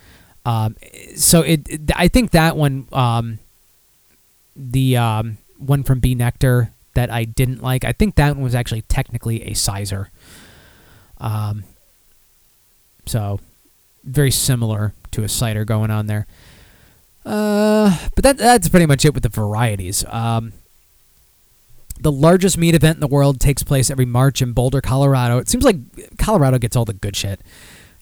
Um, so it, it, I think that one um, the um, one from B Nectar that I didn't like. I think that one was actually technically a cyser. Um, so very similar to a cider going on there. Uh, but that that's pretty much it with the varieties. Um, the largest mead event in the world takes place every March in Boulder, Colorado. It seems like Colorado gets all the good shit.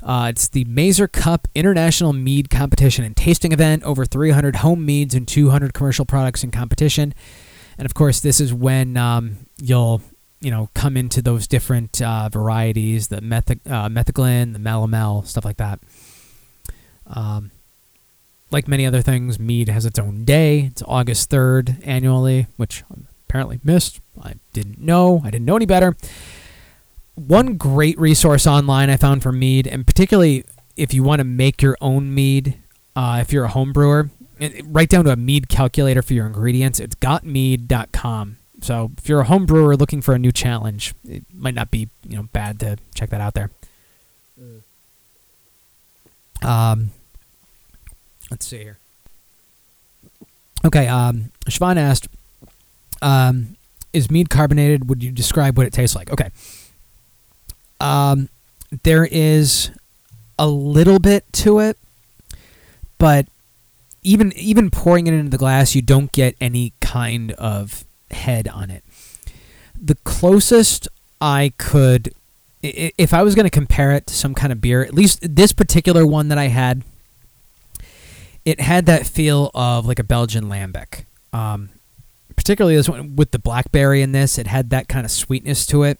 Uh, it's the Mazer Cup International Mead Competition and Tasting Event. Over 300 home meads and 200 commercial products in competition. And of course, this is when um, you'll you know come into those different uh, varieties, the meth- uh, the Melomel, stuff like that. Um, like many other things, mead has its own day. It's August 3rd annually, which I apparently missed. I didn't know. I didn't know any better one great resource online I found for mead, and particularly if you want to make your own mead, uh, if you're a home brewer, write down to a mead calculator for your ingredients. It's gotmead.com. So if you're a home brewer looking for a new challenge, it might not be you know bad to check that out there. Um, let's see here. Okay, um, Siobhan asked, um, "Is mead carbonated? Would you describe what it tastes like?" Okay. Um, there is a little bit to it, but even even pouring it into the glass, you don't get any kind of head on it. The closest I could, if I was going to compare it to some kind of beer, at least this particular one that I had, it had that feel of like a Belgian lambic. Um, particularly this one with the blackberry in this, it had that kind of sweetness to it.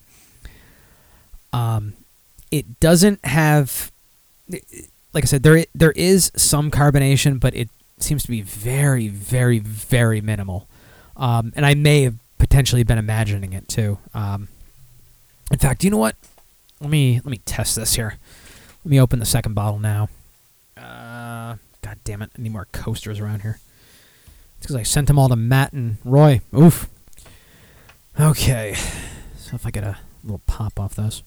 Um, it doesn't have, like I said, there there is some carbonation, but it seems to be very, very, very minimal. Um, and I may have potentially been imagining it too. Um, in fact, you know what? Let me let me test this here. Let me open the second bottle now. Uh, God damn it! I need more coasters around here. It's because I sent them all to Matt and Roy. Oof. Okay, so if I get a little pop off those,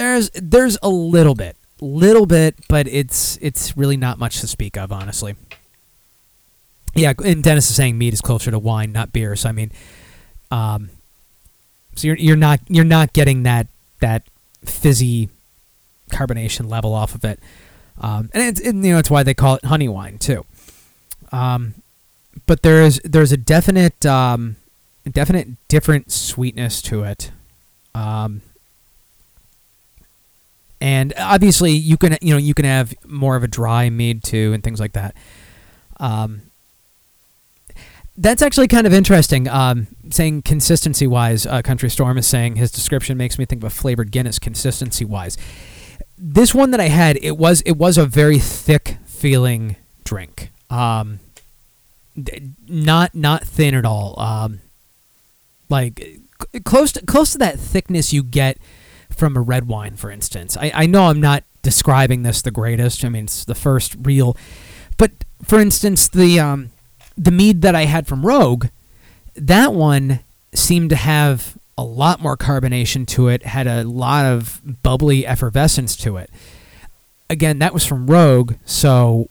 there's there's a little bit, little bit, but it's it's really not much to speak of, honestly. Yeah, and Dennis is saying mead is closer to wine, not beer. So I mean, um, so you're you're not you're not getting that that fizzy carbonation level off of it, um, and it's and, you know it's why they call it honey wine too. Um, but there is there's a definite um, definite different sweetness to it. Um, and obviously you can you know you can have more of a dry mead too and things like that. Um, that's actually kind of interesting. Um, saying consistency wise, uh, Country Storm is saying his description makes me think of a flavored Guinness consistency wise. This one that I had, it was it was a very thick feeling drink. Um, not not thin at all. Um, like close to, close to that thickness you get from a red wine, for instance. I, I know I'm not describing this the greatest. I mean, it's the first real, but for instance, the um, the mead that I had from Rogue, that one seemed to have a lot more carbonation to it, had a lot of bubbly effervescence to it. Again, that was from Rogue, so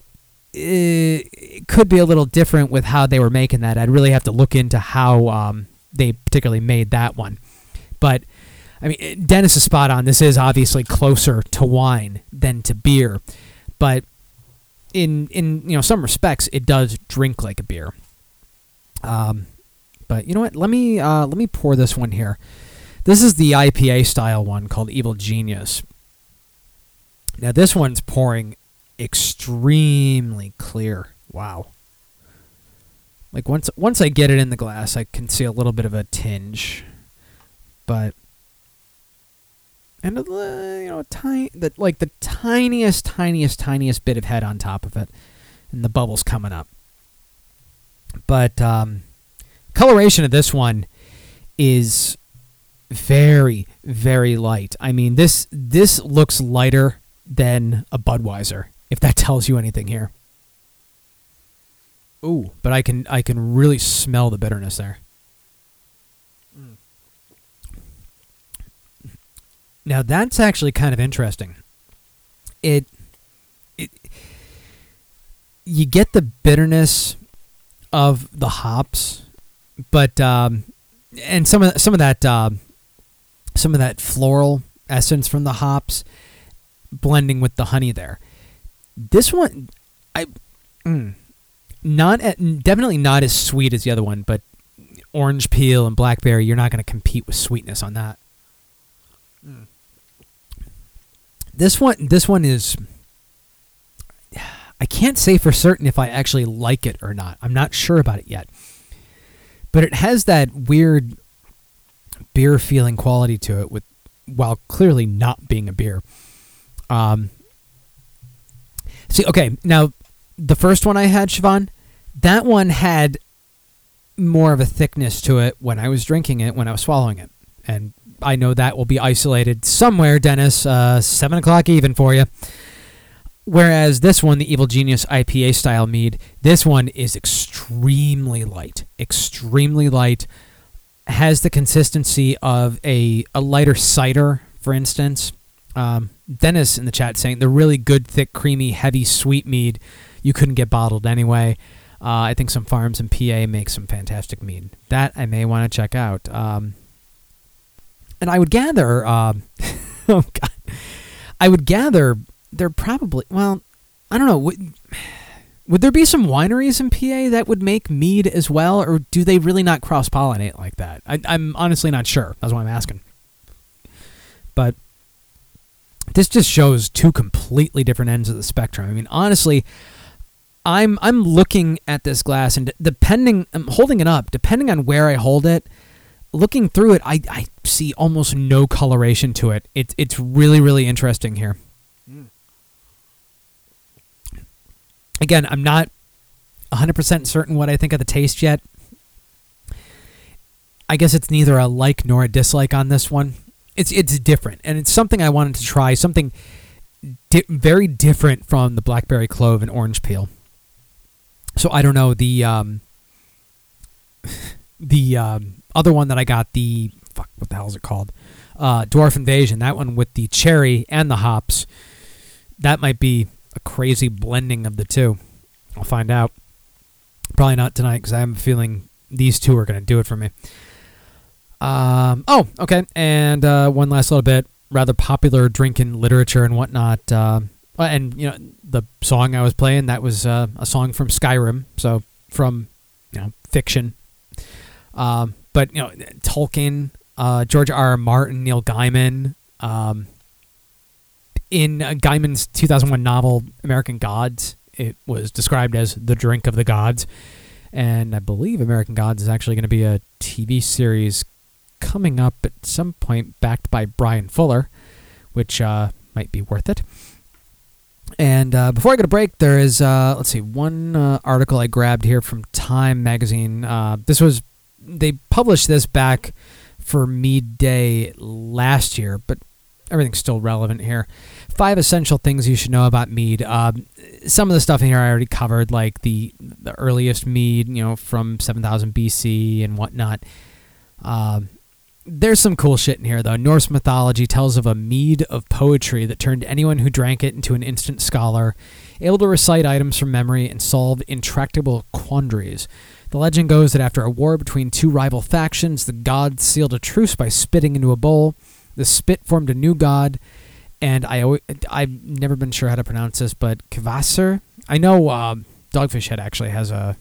it, it could be a little different with how they were making that. I'd really have to look into how um, they particularly made that one. But I mean, Dennis is spot on. This is obviously closer to wine than to beer, but in in you know some respects, it does drink like a beer. Um, but you know what? Let me uh, let me pour this one here. This is the IPA style one called Evil Genius. Now this one's pouring extremely clear. Wow. Like once once I get it in the glass, I can see a little bit of a tinge, but and you know, tiny, the, like the tiniest, tiniest, tiniest bit of head on top of it, and the bubbles coming up. But um, coloration of this one is very, very light. I mean this this looks lighter than a Budweiser, if that tells you anything here. Ooh, but I can I can really smell the bitterness there. Now that's actually kind of interesting. It it you get the bitterness of the hops, but um, and some of some of that uh, some of that floral essence from the hops blending with the honey there. This one, I mm, not at, definitely not as sweet as the other one, but orange peel and blackberry, you're not going to compete with sweetness on that. This one, this one is. I can't say for certain if I actually like it or not. I'm not sure about it yet, but it has that weird beer feeling quality to it, with while clearly not being a beer. Um. See, okay, now the first one I had, Siobhan, that one had more of a thickness to it when I was drinking it, when I was swallowing it. And I know that will be isolated somewhere, Dennis. Uh, seven o'clock even for you. Whereas this one, the Evil Genius IPA style mead, this one is extremely light, extremely light. Has the consistency of a a lighter cider, for instance. Um, Dennis in the chat saying the really good, thick, creamy, heavy, sweet mead you couldn't get bottled anyway. Uh, I think some farms in PA make some fantastic mead. That I may want to check out. Um, and I would gather, um, oh god, I would gather they're probably well, I don't know. Would, would there be some wineries in PA that would make mead as well, or do they really not cross pollinate like that? I, I'm honestly not sure. That's why I'm asking. But this just shows two completely different ends of the spectrum. I mean, honestly, I'm I'm looking at this glass and depending I'm holding it up, depending on where I hold it, looking through it, I, I see almost no coloration to it. It's it's really really interesting here. Again, I'm not 100% certain what I think of the taste yet. I guess it's neither a like nor a dislike on this one. It's it's different and it's something I wanted to try, something di- very different from the blackberry clove and orange peel. So I don't know the um, the um, other one that I got the fuck what the hell is it called? Uh, Dwarf Invasion. That one with the cherry and the hops. That might be a crazy blending of the two. I'll find out. Probably not tonight because I have a feeling these two are going to do it for me. Um, oh, okay. And uh, one last little bit. Rather popular drink in literature and whatnot. Uh, and you know the song I was playing that was uh, a song from Skyrim, so from you know fiction. Um, but you know Tolkien, uh, George R. R. Martin, Neil Gaiman. Um, in uh, Gaiman's 2001 novel American Gods, it was described as the drink of the gods, and I believe American Gods is actually going to be a TV series coming up at some point, backed by Bryan Fuller, which uh, might be worth it. And uh, before I go to break, there is uh, let's see one uh, article I grabbed here from Time magazine. Uh, this was they published this back for Mead Day last year, but everything's still relevant here. Five essential things you should know about mead. Um, some of the stuff in here I already covered, like the the earliest mead, you know, from 7000 BC and whatnot. Um, there's some cool shit in here, though. Norse mythology tells of a mead of poetry that turned anyone who drank it into an instant scholar, able to recite items from memory and solve intractable quandaries. The legend goes that after a war between two rival factions, the gods sealed a truce by spitting into a bowl. The spit formed a new god, and I always, I've never been sure how to pronounce this, but Kvasir. I know uh, Dogfish Head actually has a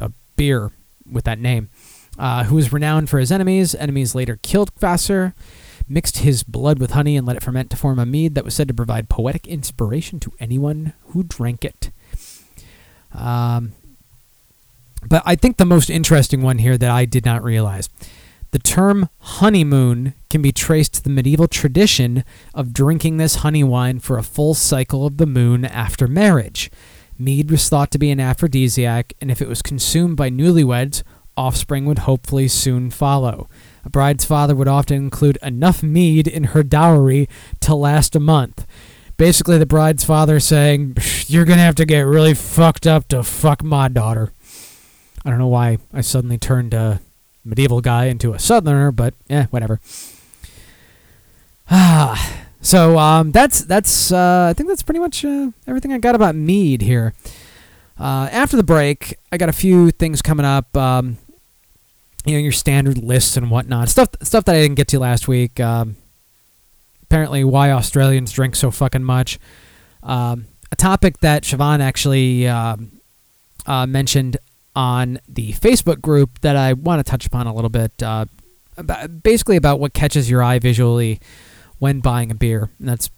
a beer with that name uh, who was renowned for his enemies. Enemies later killed Kvasir, mixed his blood with honey, and let it ferment to form a mead that was said to provide poetic inspiration to anyone who drank it. Um, but I think the most interesting one here that I did not realize. The term honeymoon can be traced to the medieval tradition of drinking this honey wine for a full cycle of the moon after marriage. Mead was thought to be an aphrodisiac, and if it was consumed by newlyweds, offspring would hopefully soon follow. A bride's father would often include enough mead in her dowry to last a month. Basically, the bride's father saying, You're going to have to get really fucked up to fuck my daughter. I don't know why I suddenly turned a medieval guy into a southerner, but eh, whatever. Ah, so um, that's that's uh, I think that's pretty much uh, everything I got about mead here. Uh, after the break, I got a few things coming up. Um, you know your standard lists and whatnot stuff stuff that I didn't get to last week. Um, apparently, why Australians drink so fucking much. Um, a topic that Siobhan actually um, uh, mentioned on the Facebook group that I want to touch upon a little bit. Uh, about, basically, about what catches your eye visually when buying a beer, and that's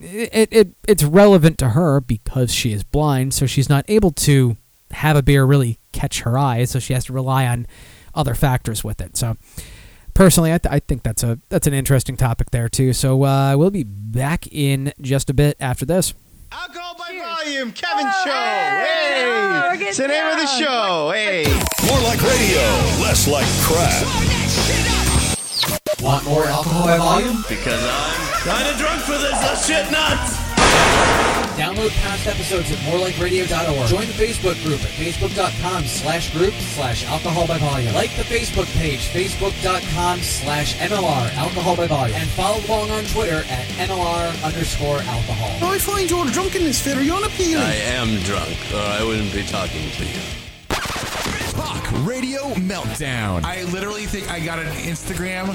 it, it. It's relevant to her because she is blind, so she's not able to have a beer really catch her eye, so she has to rely on other factors with it. So personally, I, th- I think that's a that's an interesting topic there too. So uh, we'll be back in just a bit after this. Alcohol by volume, Kevin Show. Hey, it's the name of the show. Hey, more like radio, less like crap. Want more alcohol by volume? Because I'm kind of drunk for this. Let's shit nuts. Download past episodes at morelikeradio.org. Join the Facebook group at facebook.com slash group slash alcohol by volume. Like the Facebook page, facebook.com slash MLR alcohol by volume. And follow along on Twitter at MLR underscore alcohol. I find your drunkenness very unappealing. I am drunk, or I wouldn't be talking to you. Talk Radio Meltdown. I literally think I got an Instagram.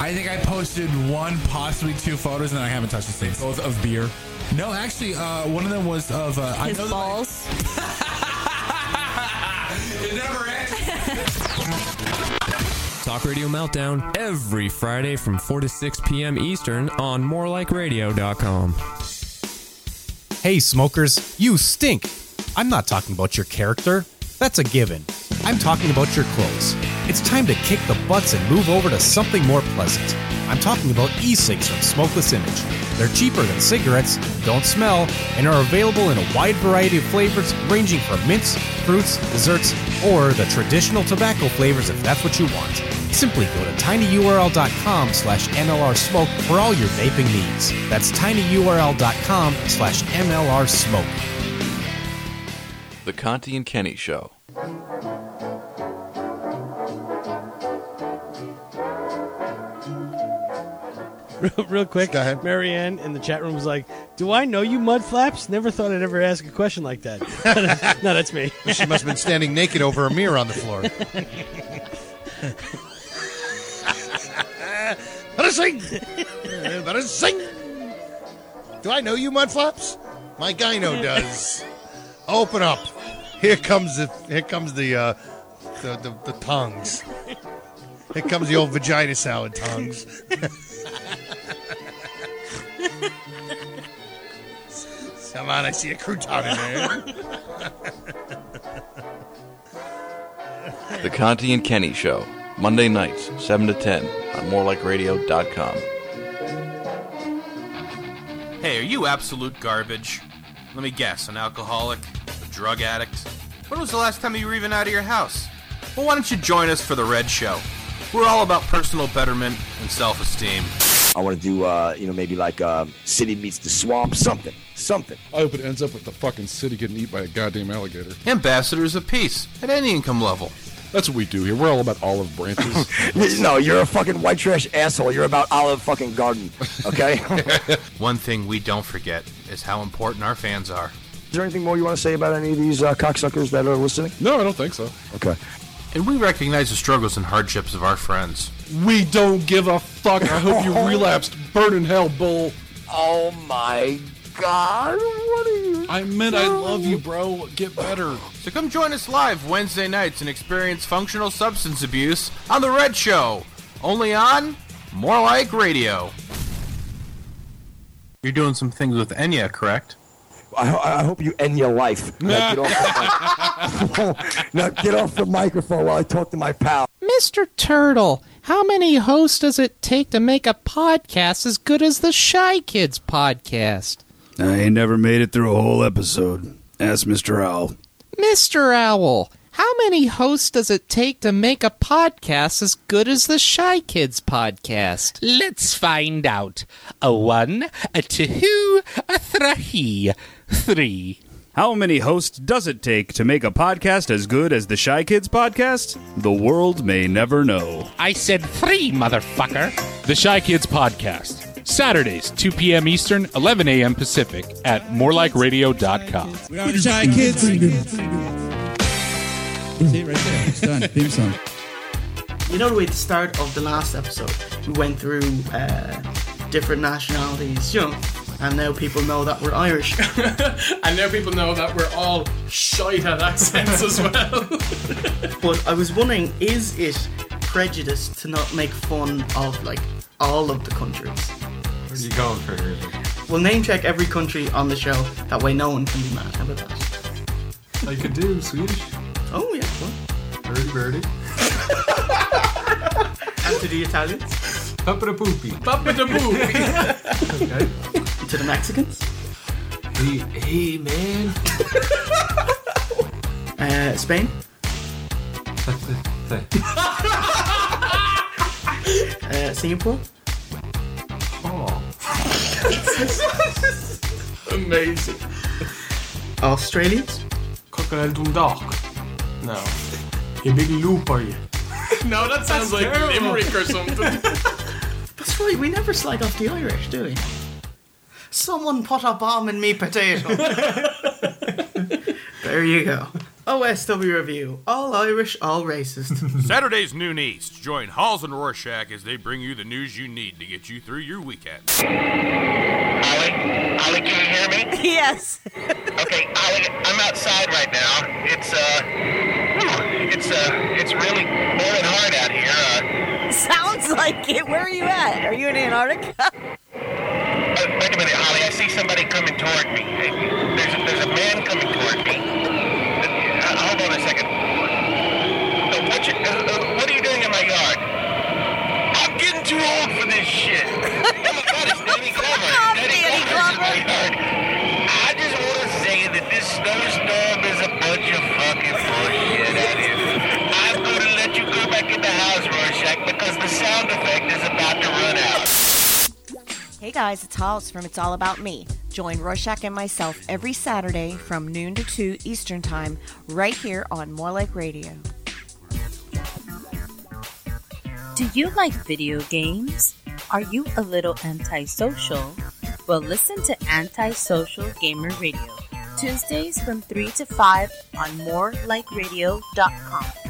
I think I posted one, possibly two photos, and I haven't touched the same. Both of beer. No, actually, uh, one of them was of uh, his I know balls. it never ends. Talk Radio Meltdown every Friday from 4 to 6 p.m. Eastern on morelikeradio.com. Hey, smokers, you stink. I'm not talking about your character. That's a given. I'm talking about your clothes. It's time to kick the butts and move over to something more pleasant. I'm talking about e cigs from Smokeless Image. They're cheaper than cigarettes, don't smell, and are available in a wide variety of flavors ranging from mints, fruits, desserts, or the traditional tobacco flavors if that's what you want. Simply go to tinyurl.com slash mlrsmoke for all your vaping needs. That's tinyurl.com slash mlrsmoke. The Conti and Kenny Show. Real, real quick, Marianne in the chat room was like, "Do I know you, Mudflaps? Never thought I'd ever ask a question like that." no, that's me. She must have been standing naked over a mirror on the floor. Better sing! Better sing! Do I know you, Mudflaps? My gyno does. Open up. Here comes the here comes the uh, the, the the tongues. Here comes the old vagina salad tongues. Come on, I see a crouton in there. The Conti and Kenny Show. Monday nights, 7 to 10 on morelikeradio.com. Hey, are you absolute garbage? Let me guess, an alcoholic, a drug addict? When was the last time you were even out of your house? Well, why don't you join us for the Red Show? We're all about personal betterment and self esteem. I want to do, uh, you know, maybe like uh, City Meets the Swamp, something, something. I hope it ends up with the fucking city getting eaten by a goddamn alligator. Ambassadors of peace at any income level. That's what we do here. We're all about olive branches. no, you're a fucking white trash asshole. You're about Olive fucking Garden, okay? One thing we don't forget is how important our fans are. Is there anything more you want to say about any of these uh, cocksuckers that are listening? No, I don't think so. Okay. And we recognize the struggles and hardships of our friends. We don't give a fuck. I hope you relapsed. Burn in hell, bull. Oh my god. What are you? I meant I love you, bro. Get better. So come join us live Wednesday nights and experience functional substance abuse on The Red Show. Only on More Like Radio. You're doing some things with Enya, correct? I, I hope you end your life. Now get, off the, now get off the microphone while I talk to my pal. Mr. Turtle, how many hosts does it take to make a podcast as good as the Shy Kids podcast? I ain't never made it through a whole episode. Ask Mr. Owl. Mr. Owl, how many hosts does it take to make a podcast as good as the Shy Kids podcast? Let's find out. A one, a two, a three. Three. How many hosts does it take to make a podcast as good as the Shy Kids podcast? The world may never know. I said three, motherfucker. The Shy Kids Podcast. Saturdays, 2 p.m. Eastern, 11 a.m. Pacific at morelikeradio.com. We are the Shy Kids. See right there. It's done. Theme song. You know, at the start of the last episode, we went through uh, different nationalities, you know, and now people know that we're Irish. and now people know that we're all shite at accents as well. but I was wondering, is it prejudice to not make fun of like all of the countries? Where are you going for here? We'll name check every country on the show. That way, no one can be mad. How about that? I could do Swedish. Oh yeah. Well. Birdie birdie. and to the Italians. Papa da poopy. Papa da poopy. okay. To the Mexicans. Hey, hey man. uh, Spain. uh, Singapore. Oh. Amazing. Australians. Crocodile Dundalk. No. You big loop are you? no, that sounds like terrible. Limerick or something. That's right. We never slide off the Irish, do we? Someone put a bomb in me potato. there you go. OSW review. All Irish, all racist. Saturdays noon East. Join Hollis and Rorschach as they bring you the news you need to get you through your weekend. Ollie, Ollie, can you hear me? Yes. okay, Ollie, I'm outside right now. It's uh, it's uh, it's really boiling hard out here. Uh, Sounds like it. Where are you at? Are you in Antarctica? Wait a minute, Holly. I see somebody coming toward me. There's a, there's a man coming toward me. Uh, hold on a second. What, you, uh, uh, what are you doing in my yard? I'm getting too old for this shit. Oh I just want to say that this snowstorm is a bunch of fucking bullshit. I'm going to let you go back in the house, Rorschach, because the sound effect is about to run out. Hey guys, it's Hollis from It's All About Me. Join Rorschach and myself every Saturday from noon to 2 Eastern Time right here on More Like Radio. Do you like video games? Are you a little antisocial? Well, listen to Antisocial Gamer Radio. Tuesdays from 3 to 5 on morelikeradio.com.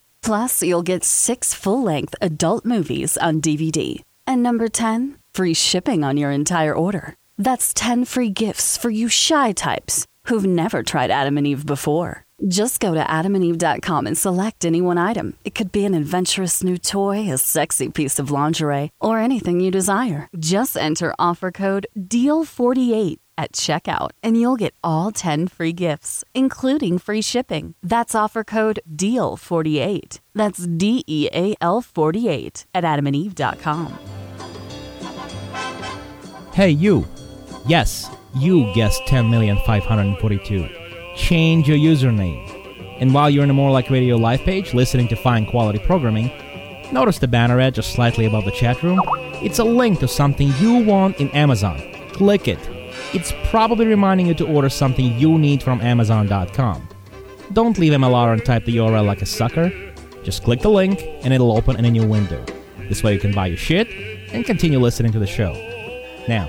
Plus, you'll get six full length adult movies on DVD. And number 10, free shipping on your entire order. That's 10 free gifts for you shy types who've never tried Adam and Eve before. Just go to adamandeve.com and select any one item. It could be an adventurous new toy, a sexy piece of lingerie, or anything you desire. Just enter offer code DEAL48 at checkout and you'll get all 10 free gifts, including free shipping. That's offer code DEAL48. That's D E A L 48 at adamandeve.com. Hey, you. Yes, you guessed 10,542. Change your username. And while you're in the More Like Radio live page listening to fine quality programming, notice the banner ad just slightly above the chat room? It's a link to something you want in Amazon. Click it. It's probably reminding you to order something you need from Amazon.com. Don't leave MLR and type the URL like a sucker. Just click the link and it'll open in a new window. This way you can buy your shit and continue listening to the show. Now,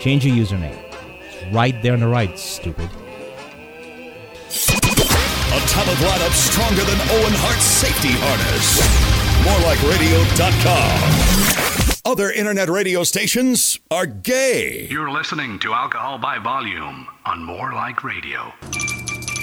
change your username. It's right there on the right, stupid. A top of lineup stronger than Owen Hart's safety harness. MoreLikeRadio.com. Other internet radio stations are gay. You're listening to Alcohol by Volume on More Like Radio.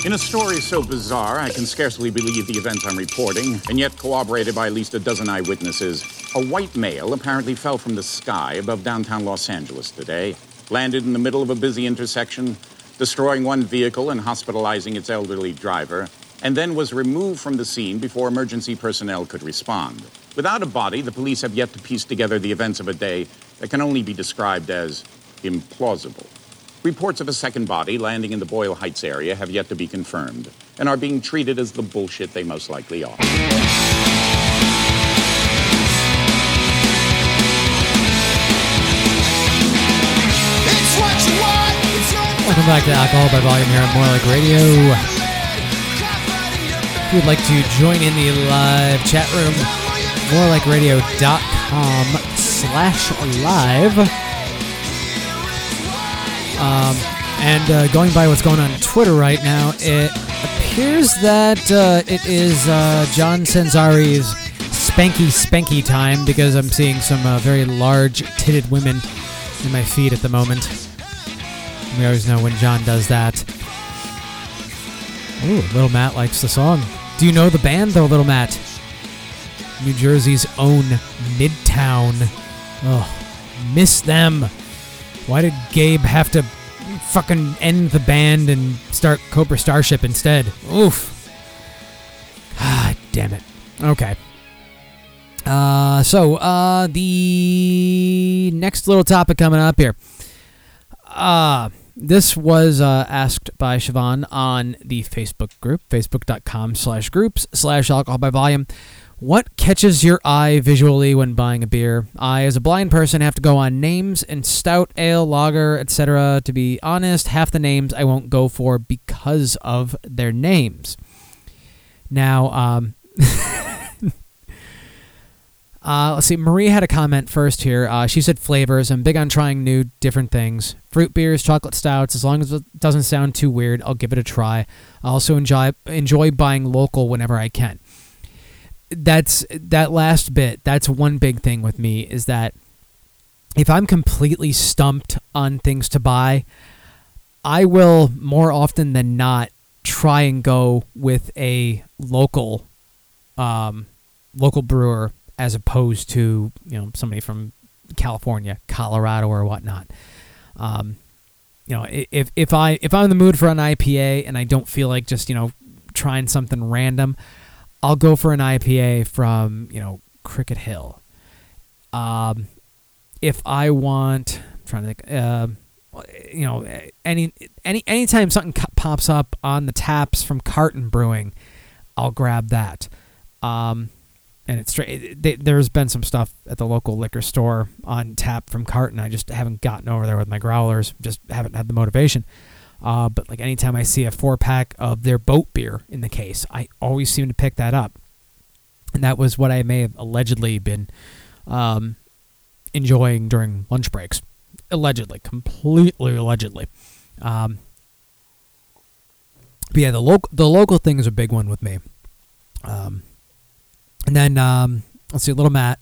In a story so bizarre, I can scarcely believe the event I'm reporting, and yet corroborated by at least a dozen eyewitnesses. A white male apparently fell from the sky above downtown Los Angeles today, landed in the middle of a busy intersection, destroying one vehicle and hospitalizing its elderly driver, and then was removed from the scene before emergency personnel could respond. Without a body, the police have yet to piece together the events of a day that can only be described as implausible. Reports of a second body landing in the Boyle Heights area have yet to be confirmed and are being treated as the bullshit they most likely are. Welcome back to Alcohol by Volume here on More Like Radio. If you'd like to join in the live chat room, morelikeradio.com slash live. Um, and uh, going by what's going on Twitter right now, it appears that uh, it is uh, John Sanzari's spanky spanky time because I'm seeing some uh, very large titted women in my feed at the moment. We always know when John does that. Ooh, Little Matt likes the song. Do you know the band though, Little Matt? New Jersey's own Midtown. Oh, miss them. Why did Gabe have to fucking end the band and start Cobra Starship instead? Oof. Ah, damn it. Okay. Uh, so, uh, the next little topic coming up here. Uh, this was uh, asked by Siobhan on the Facebook group, facebook.com slash groups slash alcohol by volume. What catches your eye visually when buying a beer? I, as a blind person, have to go on names and stout, ale, lager, etc. To be honest, half the names I won't go for because of their names. Now, um, uh, let's see. Marie had a comment first here. Uh, she said flavors. I'm big on trying new, different things. Fruit beers, chocolate stouts. As long as it doesn't sound too weird, I'll give it a try. I also enjoy enjoy buying local whenever I can. That's that last bit. That's one big thing with me is that if I'm completely stumped on things to buy, I will more often than not try and go with a local um, local brewer as opposed to you know somebody from California, Colorado, or whatnot. Um, you know, if if I if I'm in the mood for an IPA and I don't feel like just you know trying something random, I'll go for an IPA from you know Cricket Hill. Um, if I want, I'm trying to think, um you know, any any anytime something pops up on the taps from Carton Brewing, I'll grab that. Um, and it's straight. they- There's been some stuff at the local liquor store on tap from Carton. I just haven't gotten over there with my growlers. Just haven't had the motivation. Uh, but like anytime I see a four pack of their boat beer in the case, I always seem to pick that up. And that was what I may have allegedly been um, enjoying during lunch breaks. Allegedly, completely allegedly. Um, but yeah, the local the local thing is a big one with me. Um, and then um, let's see, little Matt,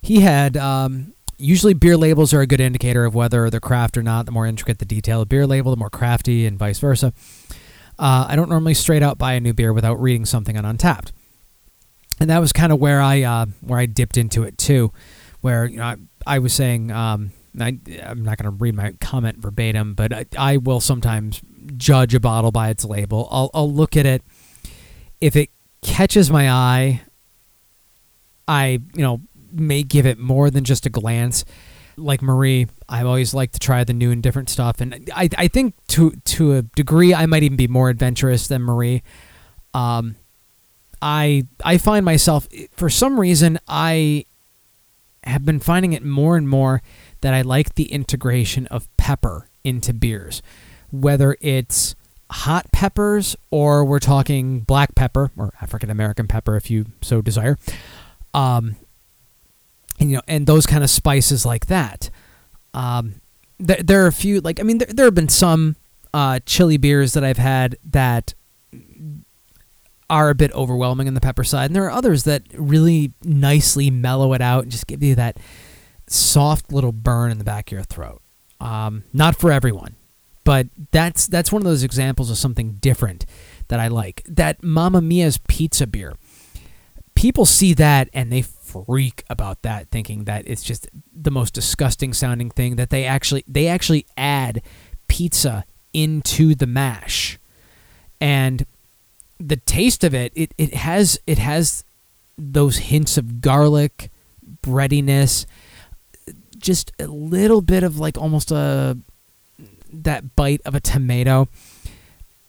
he had um, usually beer labels are a good indicator of whether they're craft or not. The more intricate the detail of beer label, the more crafty, and vice versa. Uh, I don't normally straight out buy a new beer without reading something on Untappd, and that was kind of where I uh, where I dipped into it too, where you know I, I was saying um, I, I'm not going to read my comment verbatim, but I, I will sometimes judge a bottle by its label. I'll, I'll look at it if it catches my eye. I you know may give it more than just a glance. Like Marie, I always like to try the new and different stuff, and I I think to to a degree I might even be more adventurous than Marie. Um, I I find myself for some reason I have been finding it more and more that I like the integration of pepper into beers, whether it's hot peppers or we're talking black pepper or African American pepper if you so desire. Um, and, you know, and those kind of spices like that. Um, there, there are a few like I mean there, there have been some uh, chili beers that I've had that are a bit overwhelming in the pepper side, and there are others that really nicely mellow it out and just give you that soft little burn in the back of your throat. Um, not for everyone, but that's that's one of those examples of something different that I like. That Mamma Mia's pizza beer. People see that and they freak about that, thinking that it's just the most disgusting sounding thing. That they actually they actually add pizza into the mash, and the taste of it, it, it has it has those hints of garlic, breadiness, just a little bit of like almost a that bite of a tomato.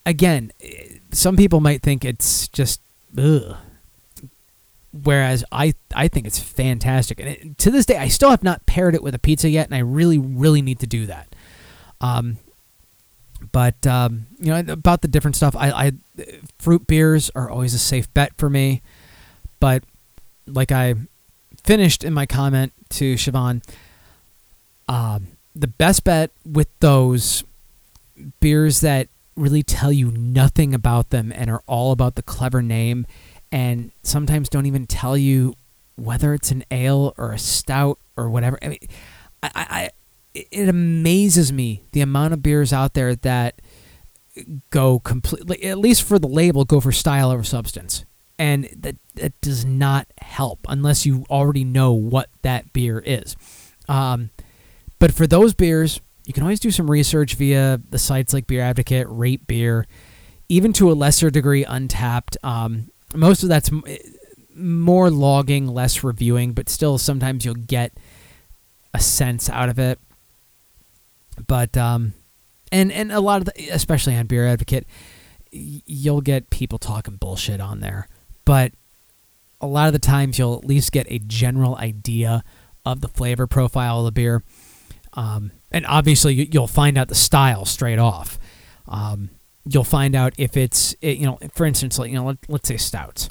Again, some people might think it's just ugh. Whereas I, I think it's fantastic, and it, to this day, I still have not paired it with a pizza yet, and I really, really need to do that. Um, but um, you know about the different stuff. I, I fruit beers are always a safe bet for me, but like I finished in my comment to Siobhan, um, the best bet with those beers that really tell you nothing about them and are all about the clever name, and sometimes don't even tell you whether it's an ale or a stout or whatever. I mean, I, I it amazes me the amount of beers out there that go completely at least for the label go for style over substance. And that that does not help unless you already know what that beer is. Um, but for those beers you can always do some research via the sites like beer advocate rate beer even to a lesser degree untappd. Um, most of that's more logging less reviewing but still sometimes you'll get a sense out of it. But um and and a lot of the, especially on beer advocate you'll get people talking bullshit on there. But a lot of the times you'll at least get a general idea of the flavor profile of the beer. Um, and obviously you- you'll find out the style straight off. Um, you'll find out if it's it, you know for instance like you know let, let's say stouts.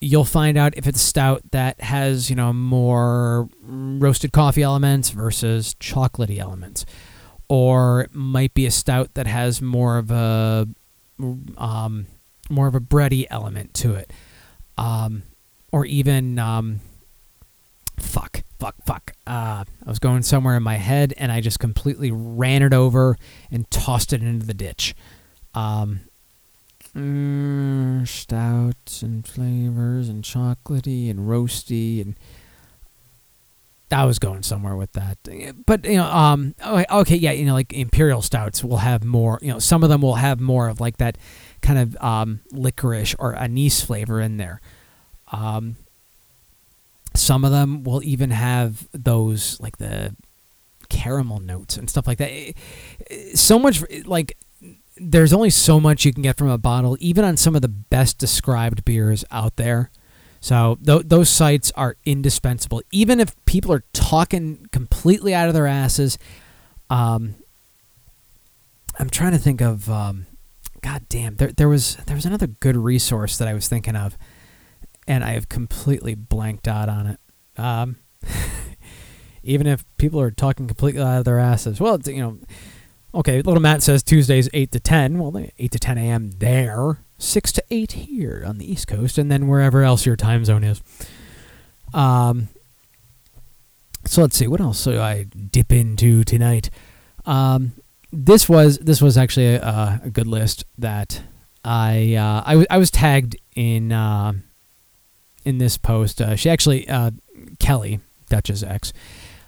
You'll find out if it's stout that has you know more roasted coffee elements versus chocolatey elements. Or it might be a stout that has more of a um, more of a bready element to it. Um, or even um, fuck fuck fuck. Uh, i was going somewhere in my head and i just completely ran it over and tossed it into the ditch um, mm, stouts and flavors and chocolatey and roasty and I was going somewhere with that, but you know, um, okay, okay, yeah, you know, like imperial stouts will have more. You know, some of them will have more of like that kind of um, licorice or anise flavor in there. Um, some of them will even have those like the caramel notes and stuff like that. It- it- So much like there's only so much you can get from a bottle, even on some of the best described beers out there. So th- those sites are indispensable, even if people are talking completely out of their asses. Um, I'm trying to think of. Um, God damn, there there was there was another good resource that I was thinking of, and I have completely blanked out on it. Um, even if people are talking completely out of their asses, well, you know, okay. Little Matt says Tuesdays eight to ten. Well, eight to ten a.m. there, six to eight here on the East Coast, and then wherever else your time zone is. Um. So let's see what else do I dip into tonight. Um, this was this was actually a, a good list that I uh, I, w- I was tagged in uh, in this post. Uh, she actually uh, Kelly Dutch's ex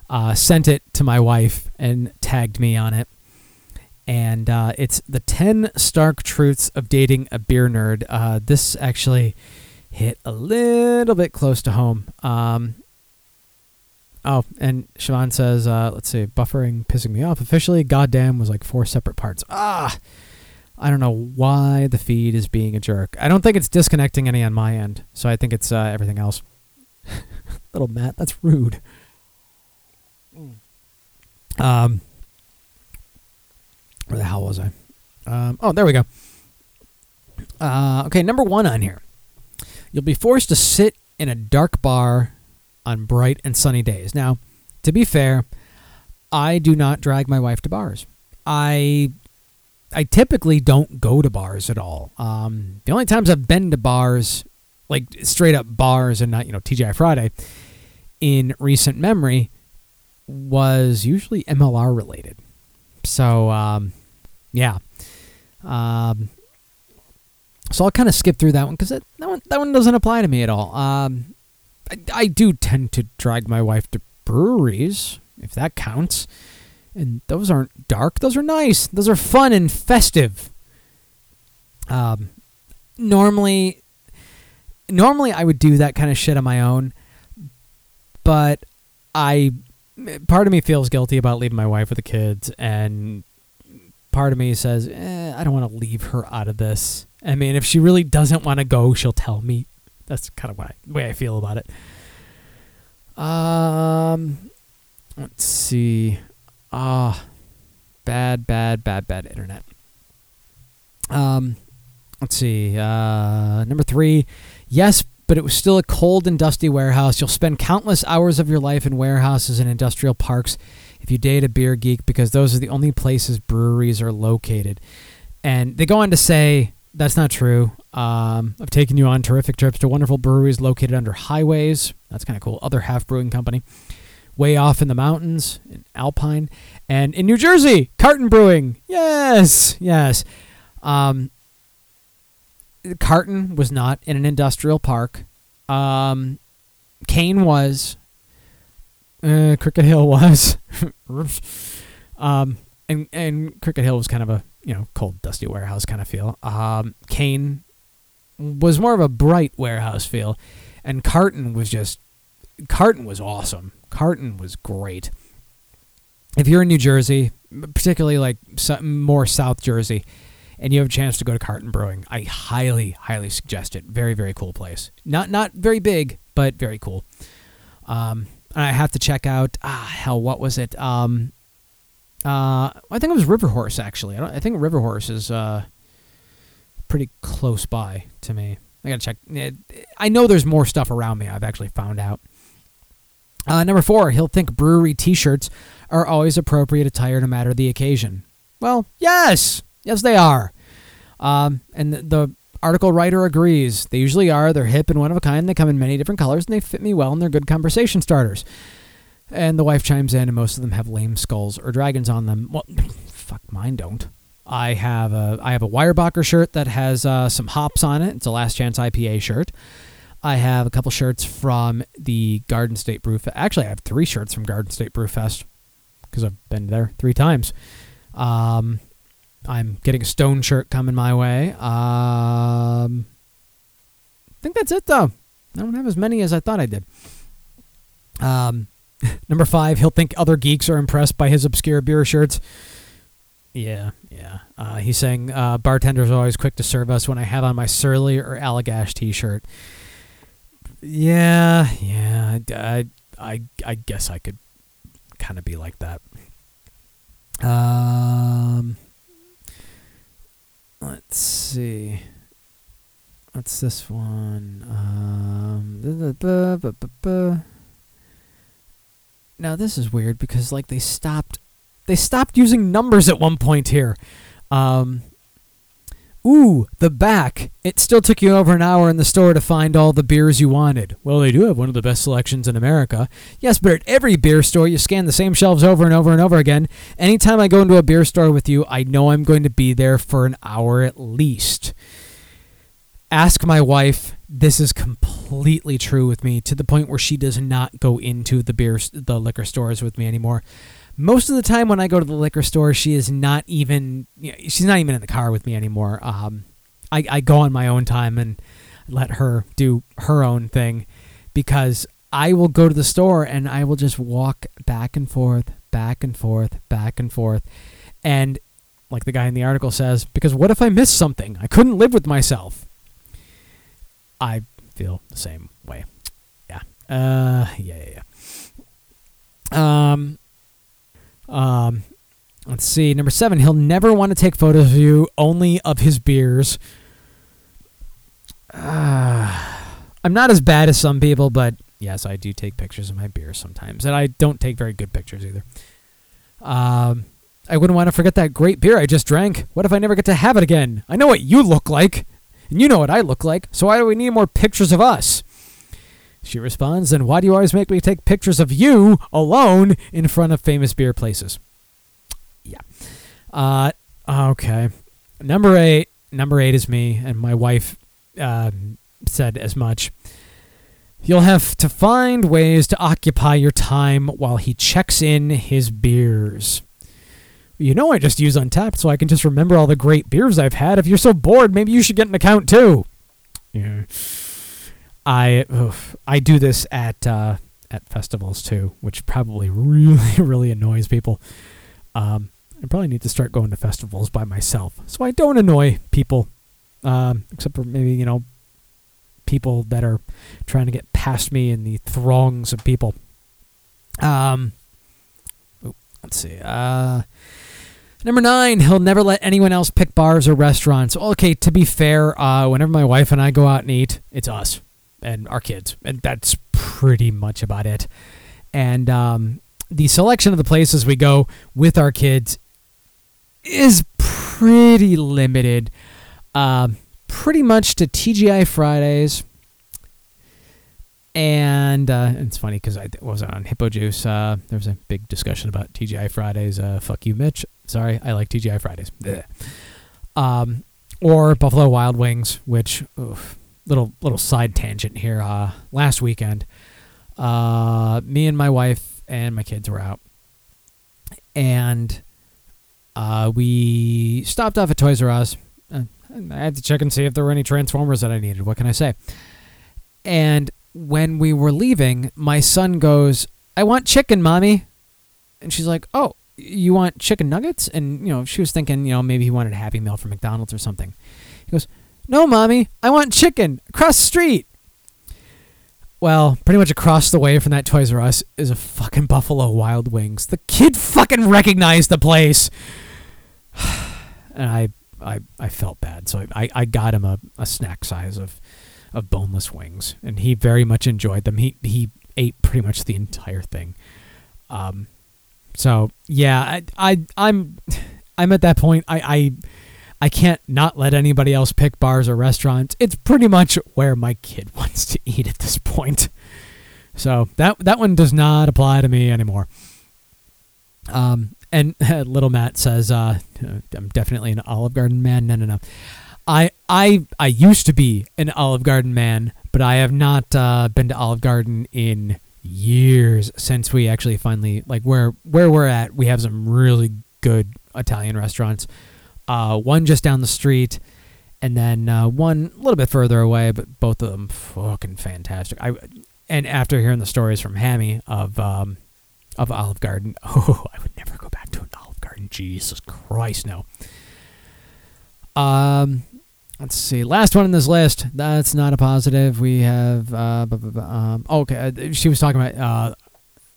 uh, sent it to my wife and tagged me on it. And uh, it's the ten stark truths of dating a beer nerd. Uh, this actually hit a little bit close to home. Um, Oh, and Siobhan says, uh, let's see, buffering pissing me off. Officially, goddamn was like four separate parts. Ah, I don't know why the feed is being a jerk. I don't think it's disconnecting any on my end, so I think it's uh, everything else. Little Matt, that's rude. Um, where the hell was I? Um, oh, there we go. Uh, okay, number one on here. You'll be forced to sit in a dark bar on bright and sunny days. Now, to be fair, I do not drag my wife to bars. I I typically don't go to bars at all. Um, the only times I've been to bars, like straight up bars and not you know TGI Friday, in recent memory, was usually MLR related. So um, yeah. Um, so I'll kind of skip through that one because that, one that one doesn't apply to me at all. Um, I, I do tend to drag my wife to breweries, if that counts. And those aren't dark. Those are nice. Those are fun and festive. Um, normally, normally I would do that kind of shit on my own, but I, part of me feels guilty about leaving my wife with the kids, and part of me says, eh, I don't want to leave her out of this. I mean, if she really doesn't want to go, she'll tell me. That's kind of why, way I feel about it. Um, let's see. Ah, bad, bad, bad, bad internet. Um, let's see. Uh, number three. Yes, but it was still a cold and dusty warehouse. You'll spend countless hours of your life in warehouses and industrial parks if you date a beer geek because those are the only places breweries are located. And they go on to say that's not true. Um, I've taken you on terrific trips to wonderful breweries located under highways. That's kind of cool. Other half brewing company. Way off in the mountains, in Alpine, and in New Jersey, Carton Brewing. Yes, yes. Um, Carton was not in an industrial park. Um, Kane was. Uh, Cricket Hill was. um, and and Cricket Hill was kind of a you know cold, dusty warehouse kind of feel. Um, Kane was more of a bright warehouse feel, and Carton was just Carton was awesome. Carton was great. If you're in New Jersey, particularly like more South Jersey, and you have a chance to go to Carton Brewing, I highly, highly suggest it. Very, very cool place. Not not very big, but very cool. Um, and I have to check out. Ah, hell, what was it? Um, uh, I think it was River Horse actually. I, don't, I think River Horse is uh, pretty close by to me. I gotta check. I know there's more stuff around me. I've actually found out. Uh, number four, he'll think brewery T-shirts are always appropriate attire no matter the occasion. Well, yes, yes they are. Um, and the, the article writer agrees. They usually are. They're hip and one of a kind. They come in many different colors and they fit me well and they're good conversation starters. And the wife chimes in, and most of them have lame skulls or dragons on them. Well, fuck, mine don't. I have a I have a Weyerbacher shirt that has uh, some hops on it. It's a Last Chance IPA shirt. I have a couple shirts from the Garden State Brew Fest. Actually, I have three shirts from Garden State Brew Fest because I've been there three times. Um, I'm getting a Stone shirt coming my way. Um, I think that's it though. I don't have as many as I thought I did. Um, number five, he'll think other geeks are impressed by his obscure beer shirts. Yeah, yeah. Uh, he's saying uh, bartenders are always quick to serve us when I have on my Surly or Allagash t-shirt. Yeah, yeah. I, I, I, I guess I could kind of be like that. Um, let's see. What's this one? Um, now this is weird because like they stopped they stopped using numbers at one point here. Um, ooh, the back. It still took you over an hour in the store to find all the beers you wanted. Well, they do have one of the best selections in America. Yes, but at every beer store, you scan the same shelves over and over and over again. Anytime I go into a beer store with you, I know I'm going to be there for an hour at least. Ask my wife. This is completely true with me to the point where she does not go into the beer, the liquor stores with me anymore most of the time when I go to the liquor store, she is not even you know, she's not even in the car with me anymore. Um, I, I go on my own time and let her do her own thing because I will go to the store and I will just walk back and forth, back and forth, back and forth. And like the guy in the article says, because what if I miss something? I couldn't live with myself. I feel the same way. Yeah. Uh yeah, yeah, yeah. Um um, let's see. Number seven, he'll never want to take photos of you, only of his beers. Uh, I'm not as bad as some people, but yes, I do take pictures of my beers sometimes, and I don't take very good pictures either. Um, I wouldn't want to forget that great beer I just drank. What if I never get to have it again? I know what you look like, and you know what I look like, so why do we need more pictures of us? She responds, Then why do you always make me take pictures of you alone in front of famous beer places? Yeah. Uh, okay. Number eight. Number eight is me, and my wife uh, said as much. You'll have to find ways to occupy your time while he checks in his beers. You know, I just use Untappd so I can just remember all the great beers I've had. If you're so bored, maybe you should get an account too. Yeah. I oof, I do this at uh, at festivals too, which probably really really annoys people. Um, I probably need to start going to festivals by myself so I don't annoy people, um, except for maybe you know people that are trying to get past me in the throngs of people. Um, let's see. Uh, number nine, he'll never let anyone else pick bars or restaurants. Okay, to be fair, uh, whenever my wife and I go out and eat, it's us and our kids, and that's pretty much about it. And um, the selection of the places we go with our kids is pretty limited. Uh, pretty much to TGI Fridays. And uh, it's funny because I was on Hippo Juice. Uh, there was a big discussion about TGI Fridays. Uh, fuck you, Mitch. Sorry, I like TGI Fridays. Um, or Buffalo Wild Wings, which oof, little little side tangent here. Uh, last weekend, uh, me and my wife and my kids were out, and uh, we stopped off at Toys R Us. Uh, I had to check and see if there were any Transformers that I needed. What can I say? And when we were leaving, my son goes, "I want chicken, mommy," and she's like, "Oh." You want chicken nuggets? And, you know, she was thinking, you know, maybe he wanted a Happy Meal from McDonald's or something. He goes, no, mommy, I want chicken across the street. Well, pretty much across the way from that Toys R Us is a fucking Buffalo Wild Wings. The kid fucking recognized the place. and I, I, I felt bad. So I, I got him a, a snack size of, of boneless wings. And he very much enjoyed them. He, he ate pretty much the entire thing. Um, so yeah, I, I, I'm, I'm at that point. I, I, I can't not let anybody else pick bars or restaurants. It's pretty much where my kid wants to eat at this point. So that that one does not apply to me anymore. Um, and little Matt says, uh, "I'm definitely an Olive Garden man." No, no, no. I I I used to be an Olive Garden man, but I have not uh, been to Olive Garden in years since we actually finally like where where we're at. We have some really good Italian restaurants. Uh, one just down the street, and then uh, one a little bit further away, but both of them fucking fantastic. I and after hearing the stories from Hammy of um, of Olive Garden, oh, I would never go back to an Olive Garden. Jesus Christ, no. Um, let's see. Last one in this list. That's not a positive. We have. Uh, bu- bu- um, okay, uh, she was talking about uh,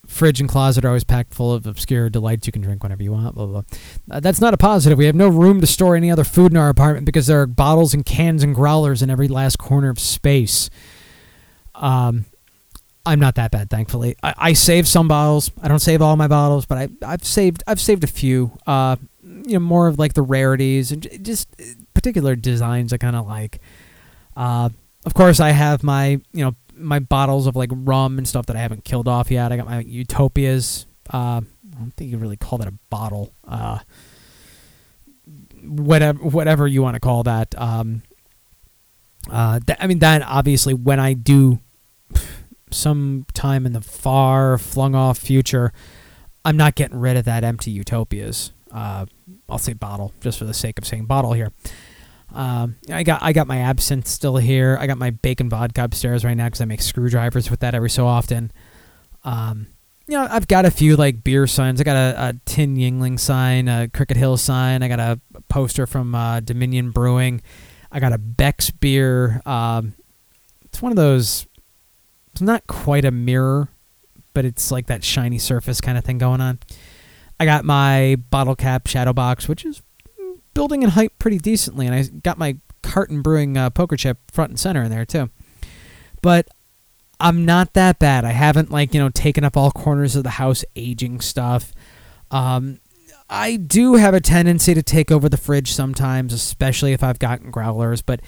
fridge and closet are always packed full of obscure delights you can drink whenever you want. Blah blah. blah. Uh, that's not a positive. We have no room to store any other food in our apartment because there are bottles and cans and growlers in every last corner of space. Um, I'm not that bad, thankfully. I, I save some bottles. I don't save all my bottles, but I I've saved I've saved a few. Uh, you know, more of like the rarities and just uh, particular designs I kind of like. Uh, of course, I have my you know my bottles of like rum and stuff that I haven't killed off yet. I got my Utopias. Uh, I don't think you really call that a bottle. Uh, whatever whatever you want to call that. Um, uh, th- I mean, that obviously when I do sometime in the far flung off future, I'm not getting rid of that empty utopias. Uh, I'll say bottle just for the sake of saying bottle here. Um, I got I got my absinthe still here. I got my bacon vodka upstairs right now because I make screwdrivers with that every so often. Um, you know, I've got a few like beer signs. I got a, a Tin Yuengling sign, a Cricket Hill sign. I got a poster from uh, Dominion Brewing. I got a Beck's beer. Um, it's one of those. It's not quite a mirror, but it's like that shiny surface kind of thing going on. I got my bottle cap shadow box, which is building in height pretty decently, and I got my carton brewing uh, poker chip front and center in there too. But I'm not that bad. I haven't like you know taken up all corners of the house, aging stuff. Um, I do have a tendency to take over the fridge sometimes, especially if I've gotten growlers, but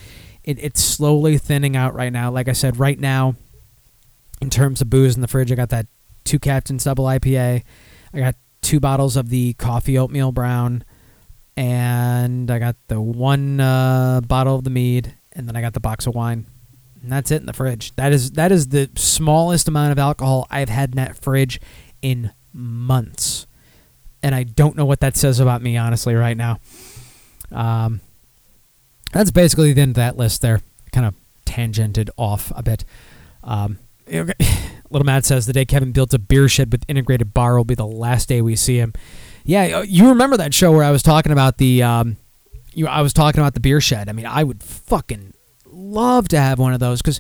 it, it's slowly thinning out right now. Like I said, right now, in terms of booze in the fridge, I got that two Captain's Double IPA. I got two bottles of the coffee oatmeal brown, and I got the one uh, bottle of the mead, and then I got the box of wine. And that's it in the fridge. That is that is the smallest amount of alcohol I've had in that fridge in months, and I don't know what that says about me honestly right now. Um, that's basically the end of that list there. Kind of tangented off a bit. Um, Little Matt says the day Kevin builds a beer shed with integrated bar will be the last day we see him. Yeah, uh, you remember that show where I was talking about the, um, you I was talking about the beer shed. I mean, I would fucking love to have one of those because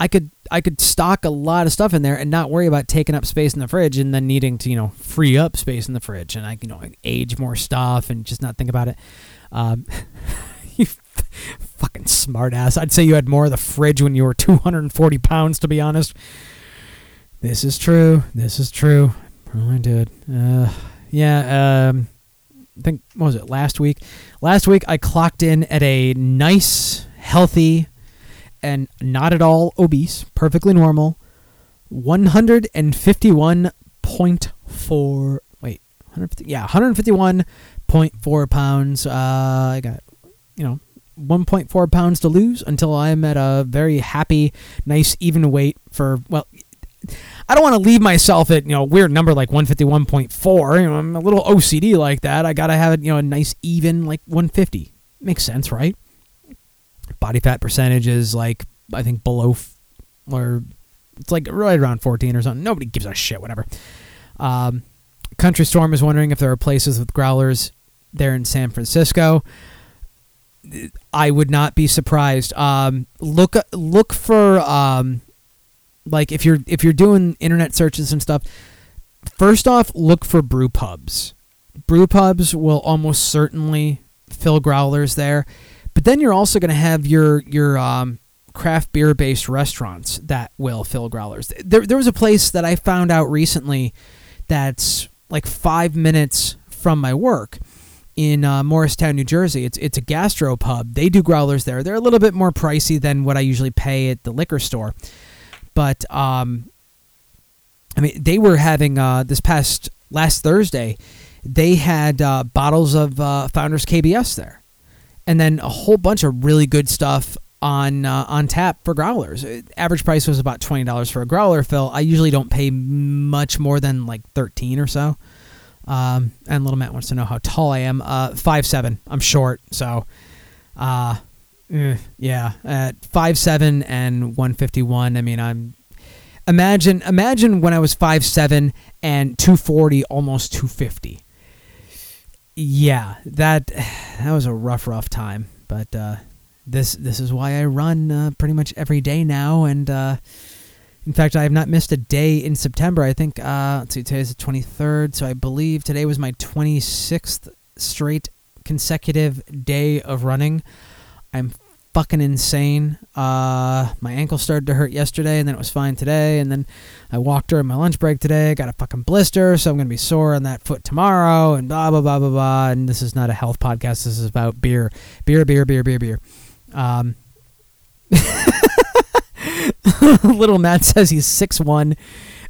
I could I could stock a lot of stuff in there and not worry about taking up space in the fridge and then needing to you know free up space in the fridge and I you know age more stuff and just not think about it. Um, you fucking smartass! I'd say you had more of the fridge when you were 240 pounds. To be honest, this is true. This is true. Probably did. Uh, yeah. Um, I think what was it last week? Last week I clocked in at a nice, healthy, and not at all obese, perfectly normal, 151.4. Wait, 150, yeah, 151.4 pounds. Uh, I got, you know, 1.4 pounds to lose until I'm at a very happy, nice, even weight for well. I don't want to leave myself at you know weird number like 151.4. You know, I'm a little OCD like that. I gotta have it you know a nice even like 150. Makes sense, right? Body fat percentage is like I think below f- or it's like right around 14 or something. Nobody gives a shit. Whatever. Um, Country Storm is wondering if there are places with growlers there in San Francisco. I would not be surprised. Um, look look for um, like if you're if you're doing internet searches and stuff. First off, look for brew pubs. Brew pubs will almost certainly fill growlers there, but then you're also going to have your your um, craft beer based restaurants that will fill growlers. There there was a place that I found out recently that's like five minutes from my work in uh, Morristown, New Jersey. It's it's a gastro pub. They do growlers there. They're a little bit more pricey than what I usually pay at the liquor store, but um, I mean they were having uh, this past last Thursday. they had uh, bottles of uh, Founders KBS there, and then a whole bunch of really good stuff on uh, on tap for growlers. Average price was about twenty dollars for a growler fill. I usually don't pay much more than like thirteen or so. Um, and little Matt wants to know how tall I am. Uh, five seven. I'm short, so uh, yeah, at five seven and one fifty one. I mean, I'm imagine imagine when I was five seven and two forty, almost two fifty. Yeah, that that was a rough, rough time. But uh, this this is why I run uh, pretty much every day now, and uh, in fact, I have not missed a day in September. I think uh, let's see, today's the twenty third, so I believe today was my twenty sixth straight consecutive day of running. I'm fucking insane. Uh, my ankle started to hurt yesterday, and then it was fine today. And then I walked during my lunch break today. I Got a fucking blister, so I'm gonna be sore on that foot tomorrow. And blah blah blah blah blah. And this is not a health podcast. This is about beer, beer, beer, beer, beer, beer. Um, little Matt says he's six one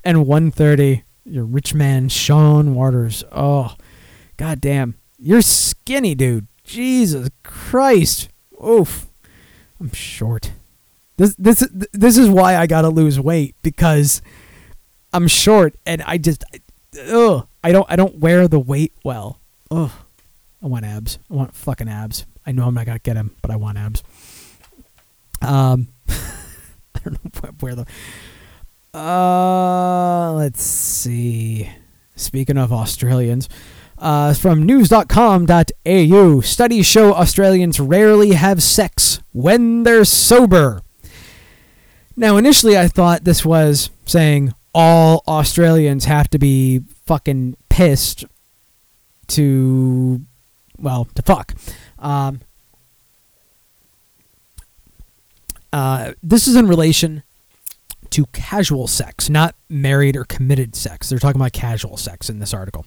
and one thirty. You're rich man, Sean Waters. Oh, goddamn, you're skinny, dude. Jesus Christ. Oof. I'm short. This this this is why I gotta lose weight because I'm short and I just ugh I don't I don't wear the weight well. Ugh. I want abs. I want fucking abs. I know I'm not gonna get them, but I want abs. Um, I don't know where the. Uh, let's see. Speaking of Australians, uh, from news.com.au, studies show Australians rarely have sex when they're sober. Now, initially, I thought this was saying all Australians have to be fucking pissed to, well, to fuck. Um, uh, this is in relation to casual sex, not married or committed sex. They're talking about casual sex in this article.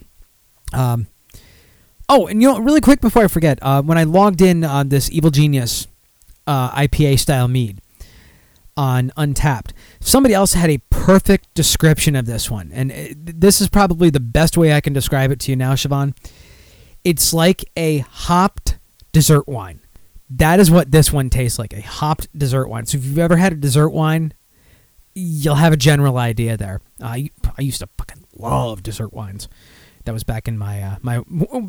Um, oh, and you know, really quick before I forget, uh, when I logged in on this Evil Genius uh, IPA style mead on Untappd, somebody else had a perfect description of this one, and it, this is probably the best way I can describe it to you now, Siobhan. It's like a hopped dessert wine. That is what this one tastes like a hopped dessert wine. So if you've ever had a dessert wine, you'll have a general idea there. Uh, I, I used to fucking love dessert wines. That was back in my uh, my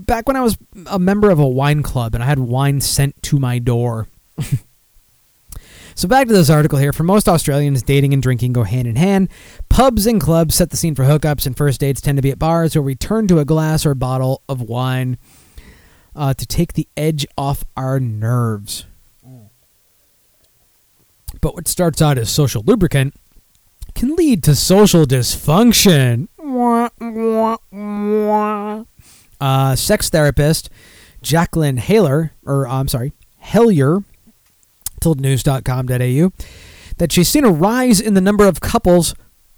back when I was a member of a wine club and I had wine sent to my door. so back to this article here. For most Australians, dating and drinking go hand in hand. Pubs and clubs set the scene for hookups, and first dates tend to be at bars where we turn to a glass or bottle of wine uh, to take the edge off our nerves. But what starts out as social lubricant can lead to social dysfunction. Uh, sex therapist Jacqueline Haler, or I'm sorry, Hellier, told news.com.au that she's seen a rise in the number of couples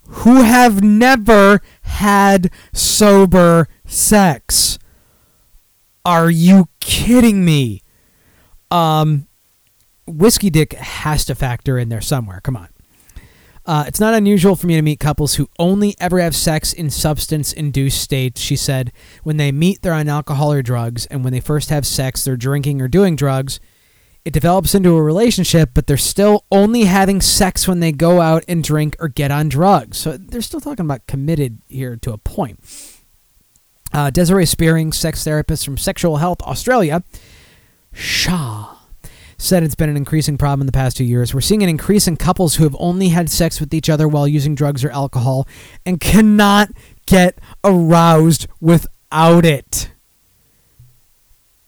who have never had sober sex. Are you kidding me? Um, whiskey dick has to factor in there somewhere. Come on. Uh, it's not unusual for me to meet couples who only ever have sex in substance induced states, she said. When they meet, they're on alcohol or drugs, and when they first have sex, they're drinking or doing drugs. It develops into a relationship, but they're still only having sex when they go out and drink or get on drugs. So they're still talking about committed here to a point. Uh, Desiree Spearing, sex therapist from Sexual Health Australia, Shaw, said it's been an increasing problem in the past two years. We're seeing an increase in couples who have only had sex with each other while using drugs or alcohol and cannot get aroused without it.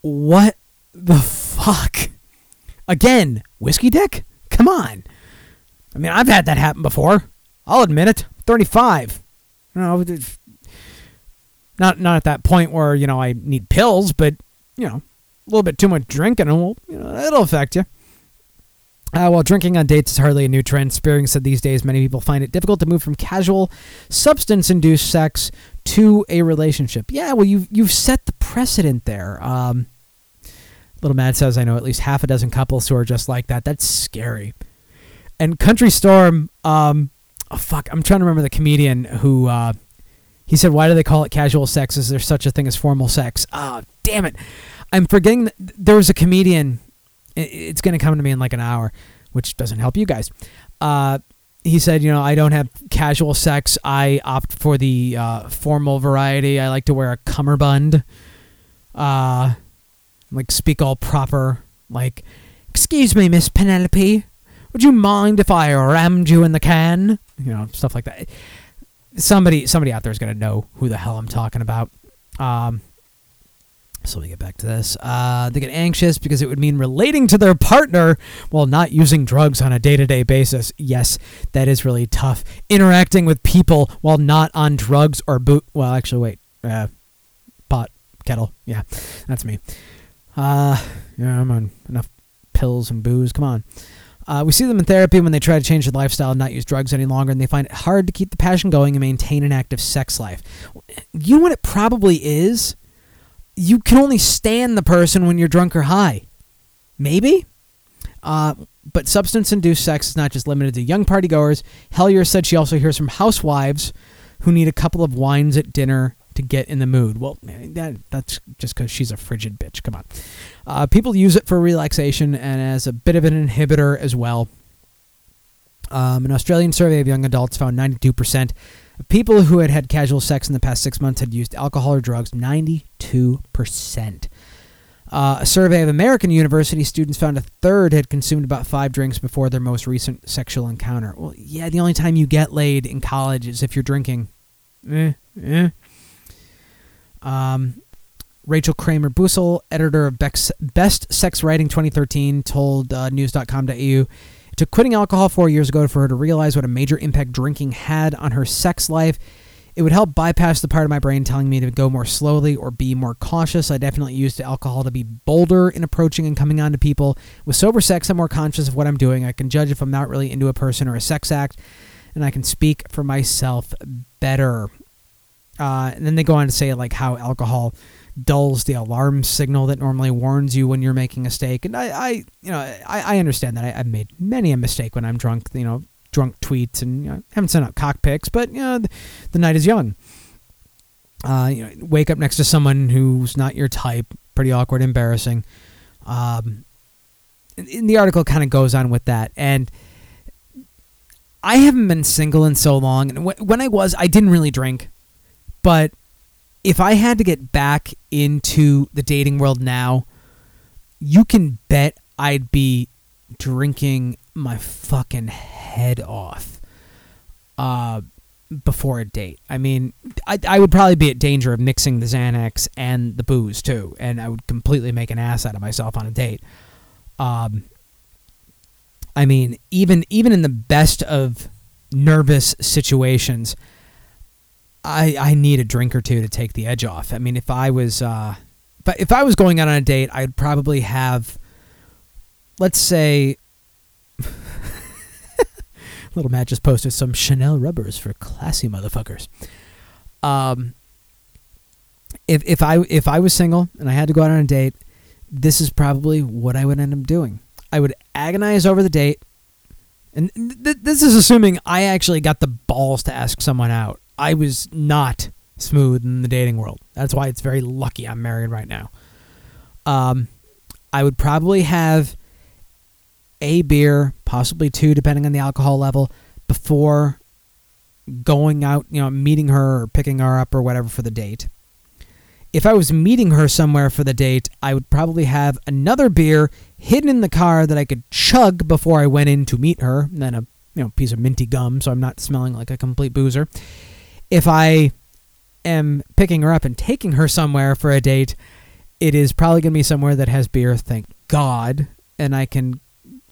What the fuck? Again, whiskey dick? Come on. I mean, I've had that happen before. I'll admit it. 35. You know, not not at that point where you know I need pills, but you know, a little bit too much drinking, and will you know it'll affect you. Uh, while drinking on dates is hardly a new trend, Spearing said these days many people find it difficult to move from casual, substance-induced sex to a relationship. Yeah, well, you've you've set the precedent there. Um, Little Matt says, "I know at least half a dozen couples who are just like that. That's scary." And Country Storm, um, oh fuck, I'm trying to remember the comedian who. Uh, He said, "Why do they call it casual sex? Is there such a thing as formal sex?" Ah, damn it! I'm forgetting. There was a comedian. It's going to come to me in like an hour, which doesn't help you guys. Uh, he said, "You know, I don't have casual sex. I opt for the uh, formal variety. I like to wear a cummerbund. Uh, like speak all proper. Like, excuse me, Miss Penelope, would you mind if I rammed you in the can? You know, stuff like that." somebody somebody out there is going to know who the hell I'm talking about. Um, so me get back to this. Uh, they get anxious because it would mean relating to their partner while not using drugs on a day to day basis. Yes, that is really tough. Interacting with people while not on drugs or boot. Well, actually, wait. Uh, pot, kettle. Yeah, that's me. Uh, yeah, I'm on enough pills and booze. Come on. Uh, we see them in therapy when they try to change their lifestyle and not use drugs any longer, and they find it hard to keep the passion going and maintain an active sex life. You know what it probably is? You can only stand the person when you're drunk or high. Maybe? Uh, but substance induced sex is not just limited to young partygoers. Hellier said she also hears from housewives who need a couple of wines at dinner to get in the mood. Well, that that's just because she's a frigid bitch. Come on. Uh, people use it for relaxation and as a bit of an inhibitor as well. Um, an Australian survey of young adults found 92% of people who had had casual sex in the past six months had used alcohol or drugs. 92%. Uh, a survey of American university students found a third had consumed about five drinks before their most recent sexual encounter. Well, yeah, the only time you get laid in college is if you're drinking. Eh, eh. Um, Rachel Kramer Bussel, editor of Beck's Best Sex Writing 2013, told uh, news.com.au took quitting alcohol four years ago for her to realize what a major impact drinking had on her sex life. It would help bypass the part of my brain telling me to go more slowly or be more cautious. I definitely used alcohol to be bolder in approaching and coming on to people. With sober sex, I'm more conscious of what I'm doing. I can judge if I'm not really into a person or a sex act, and I can speak for myself better. Uh, and then they go on to say like how alcohol dulls the alarm signal that normally warns you when you're making a mistake. And I, I you know, I, I understand that. I, I've made many a mistake when I'm drunk. You know, drunk tweets and you know, haven't sent out cock pics, but you know, the, the night is young. Uh, you know, wake up next to someone who's not your type. Pretty awkward, embarrassing. Um, and- and the article kind of goes on with that, and I haven't been single in so long. And wh- when I was, I didn't really drink, but if I had to get back into the dating world now, you can bet I'd be drinking my fucking head off uh, before a date. I mean, I, I would probably be at danger of mixing the Xanax and the booze too, and I would completely make an ass out of myself on a date. Um, I mean, even even in the best of nervous situations, I I need a drink or two to take the edge off. I mean, if I was uh, if if I was going out on a date, I'd probably have, let's say, little Matt just posted some Chanel rubbers for classy motherfuckers. Um, if if I if I was single and I had to go out on a date, this is probably what I would end up doing. I would agonize over the date, and th- this is assuming I actually got the balls to ask someone out. I was not smooth in the dating world. That's why it's very lucky I'm married right now. Um, I would probably have a beer, possibly two, depending on the alcohol level, before going out, you know, meeting her or picking her up or whatever for the date. If I was meeting her somewhere for the date, I would probably have another beer hidden in the car that I could chug before I went in to meet her, and then a you know piece of minty gum so I'm not smelling like a complete boozer. If I am picking her up and taking her somewhere for a date, it is probably going to be somewhere that has beer, thank God, and I can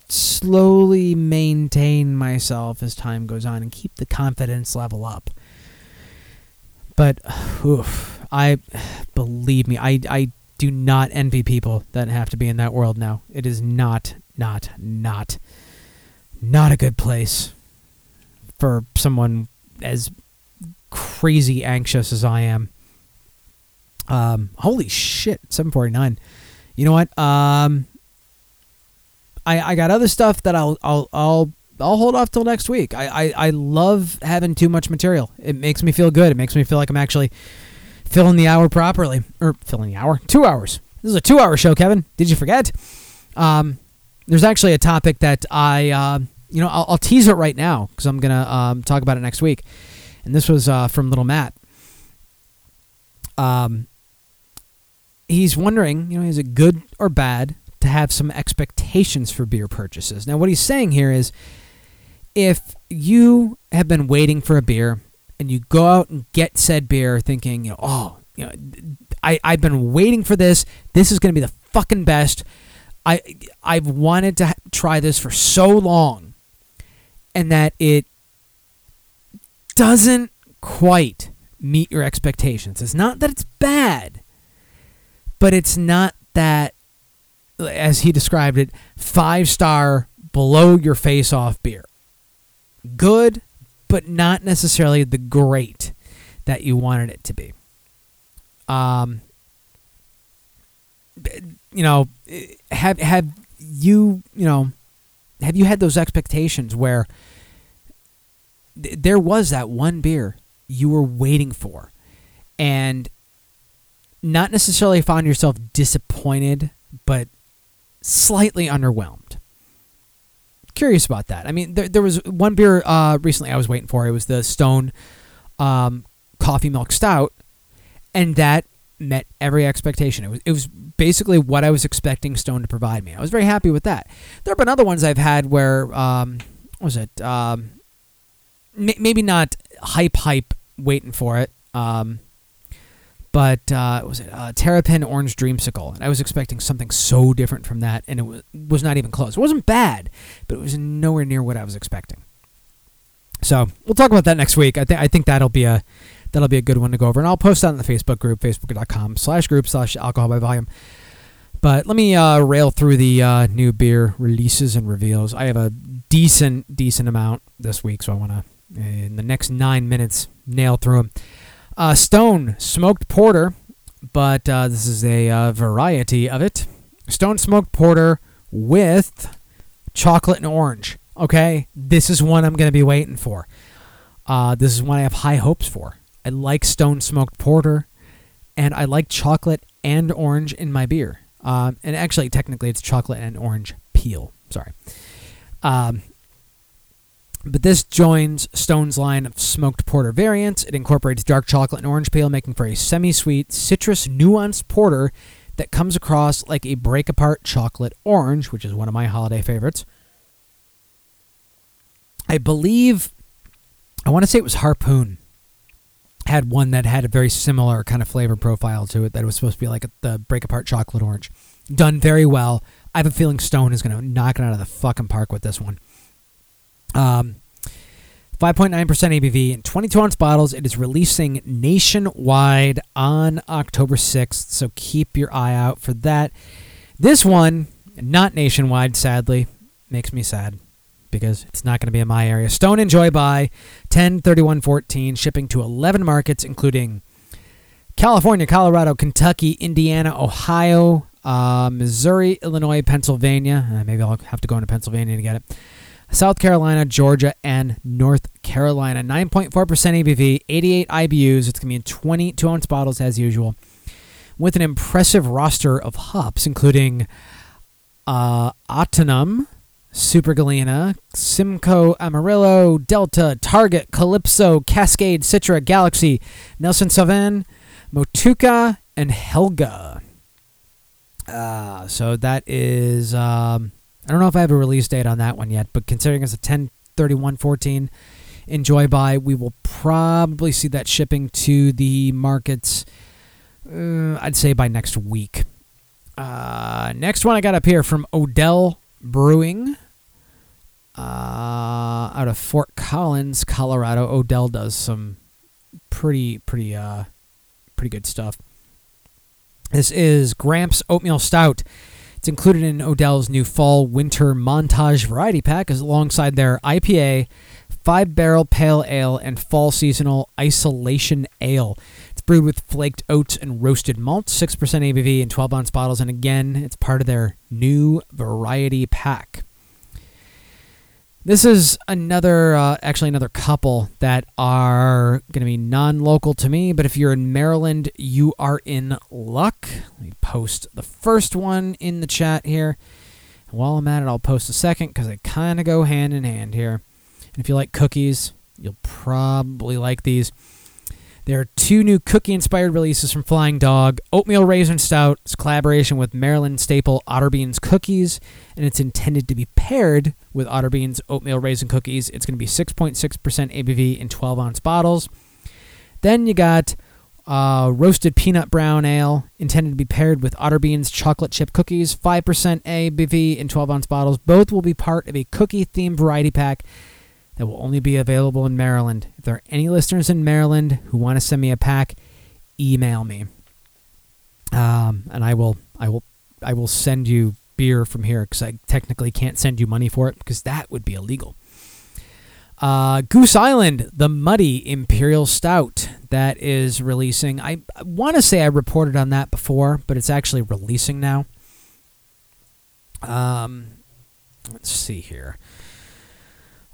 slowly maintain myself as time goes on and keep the confidence level up. But oof, I believe me, I I do not envy people that have to be in that world now. It is not not not not a good place for someone as crazy anxious as I am. Um, holy shit, 749. You know what? Um, I, I got other stuff that I'll I'll I'll I'll hold off till next week. I, I I love having too much material. It makes me feel good. It makes me feel like I'm actually filling the hour properly, or filling the hour, two hours. This is a two-hour show, Kevin. Did you forget? Um, there's actually a topic that I, uh, you know, I'll, I'll tease it right now because I'm gonna um, talk about it next week. And this was uh, from Little Matt. Um, he's wondering, you know, is it good or bad to have some expectations for beer purchases? Now, what he's saying here is, if you have been waiting for a beer and you go out and get said beer, thinking, you know, oh, you know, I I've been waiting for this. This is going to be the fucking best. I I've wanted to try this for so long, and that it doesn't quite meet your expectations. It's not that it's bad, but it's not that, as he described it, five star below your face off beer. Good, but not necessarily the great that you wanted it to be. Um, you know, have have you you know have you had those expectations where th- there was that one beer you were waiting for. And not necessarily found yourself disappointed but slightly underwhelmed. Curious about that. I mean there, there was one beer uh, recently i was waiting for. It was the stone um, coffee milk stout and that met every expectation. It was, it was basically what i was expecting stone to provide me. I was very happy with that. There have been other ones i've had where um, what was it? Um, m- maybe not hype hype waiting for it. Um, but uh, was it uh, Terrapin Orange Dreamsicle? And I was expecting something so different from that, and it was was not even close. It wasn't bad, but it was nowhere near what I was expecting. So we'll talk about that next week. I think I think that'll be a that'll be a good one to go over, and I'll post that in the Facebook group, facebook.com slash group slash alcohol by volume. But let me uh, rail through the uh, new beer releases and reveals. I have a decent decent amount this week, so I want to in the next nine minutes nail through them. Uh, Stone smoked porter, but uh, this is a uh, variety of it. Stone smoked porter with chocolate and orange. Okay, this is one I'm going to be waiting for. Uh, this is one I have high hopes for. I like Stone smoked porter, and I like chocolate and orange in my beer. Um, and actually, technically, it's chocolate and orange peel. Sorry. Um, but this joins Stone's line of smoked porter variants. It incorporates dark chocolate and orange peel, making for a semi sweet, citrus nuanced porter that comes across like a break apart chocolate orange, which is one of my holiday favorites. I believe, I want to say it was Harpoon, had one that had a very similar kind of flavor profile to it that was supposed to be like the break apart chocolate orange. Done very well. I have a feeling Stone is going to knock it out of the fucking park with this one. Um, 5.9% ABV in 22 ounce bottles. It is releasing nationwide on October 6th, so keep your eye out for that. This one, not nationwide, sadly, makes me sad because it's not going to be in my area. Stone Enjoy by 10 31 14, shipping to 11 markets, including California, Colorado, Kentucky, Indiana, Ohio, uh, Missouri, Illinois, Pennsylvania. Uh, maybe I'll have to go into Pennsylvania to get it. South Carolina, Georgia, and North Carolina. 9.4% ABV, 88 IBUs. It's going to be in 22 ounce bottles as usual, with an impressive roster of hops, including uh, Ahtanum, Super Galena, Simcoe Amarillo, Delta, Target, Calypso, Cascade, Citra, Galaxy, Nelson Sauvin, Motueka, and Helga. Uh, so that is. Um, I don't know if I have a release date on that one yet, but considering it's a 10 31 14 enjoy by, we will probably see that shipping to the markets, uh, I'd say by next week. Uh, next one I got up here from Odell Brewing uh, out of Fort Collins, Colorado. Odell does some pretty, pretty, uh, pretty good stuff. This is Gramps Oatmeal Stout. It's included in Odell's new fall winter montage variety pack alongside their IPA, five barrel pale ale, and fall seasonal isolation ale. It's brewed with flaked oats and roasted malt, 6% ABV in 12 ounce bottles, and again, it's part of their new variety pack. This is another, uh, actually, another couple that are going to be non local to me, but if you're in Maryland, you are in luck. Let me post the first one in the chat here. And while I'm at it, I'll post a second because they kind of go hand in hand here. And if you like cookies, you'll probably like these. There are two new cookie inspired releases from Flying Dog Oatmeal Raisin Stout. It's collaboration with Maryland staple Otterbein's cookies, and it's intended to be paired with Otterbein's Oatmeal Raisin cookies. It's going to be 6.6% ABV in 12 ounce bottles. Then you got uh, Roasted Peanut Brown Ale, intended to be paired with Otterbein's Chocolate Chip Cookies, 5% ABV in 12 ounce bottles. Both will be part of a cookie themed variety pack that will only be available in Maryland. If there are any listeners in Maryland who want to send me a pack, email me, um, and I will I will I will send you beer from here because I technically can't send you money for it because that would be illegal. Uh, Goose Island, the Muddy Imperial Stout that is releasing. I, I want to say I reported on that before, but it's actually releasing now. Um, let's see here.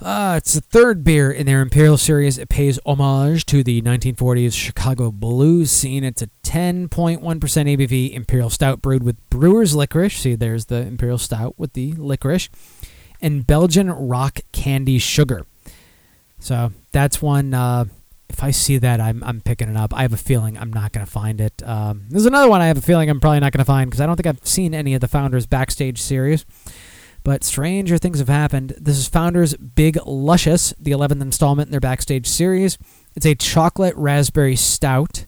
Uh, it's the third beer in their Imperial series. It pays homage to the 1940s Chicago blues scene. It's a 10.1% ABV Imperial Stout brewed with brewer's licorice. See, there's the Imperial Stout with the licorice. And Belgian rock candy sugar. So that's one. Uh, if I see that, I'm, I'm picking it up. I have a feeling I'm not going to find it. Um, there's another one I have a feeling I'm probably not going to find because I don't think I've seen any of the Founders backstage series. But stranger things have happened. This is Founders Big Luscious, the 11th installment in their backstage series. It's a chocolate raspberry stout.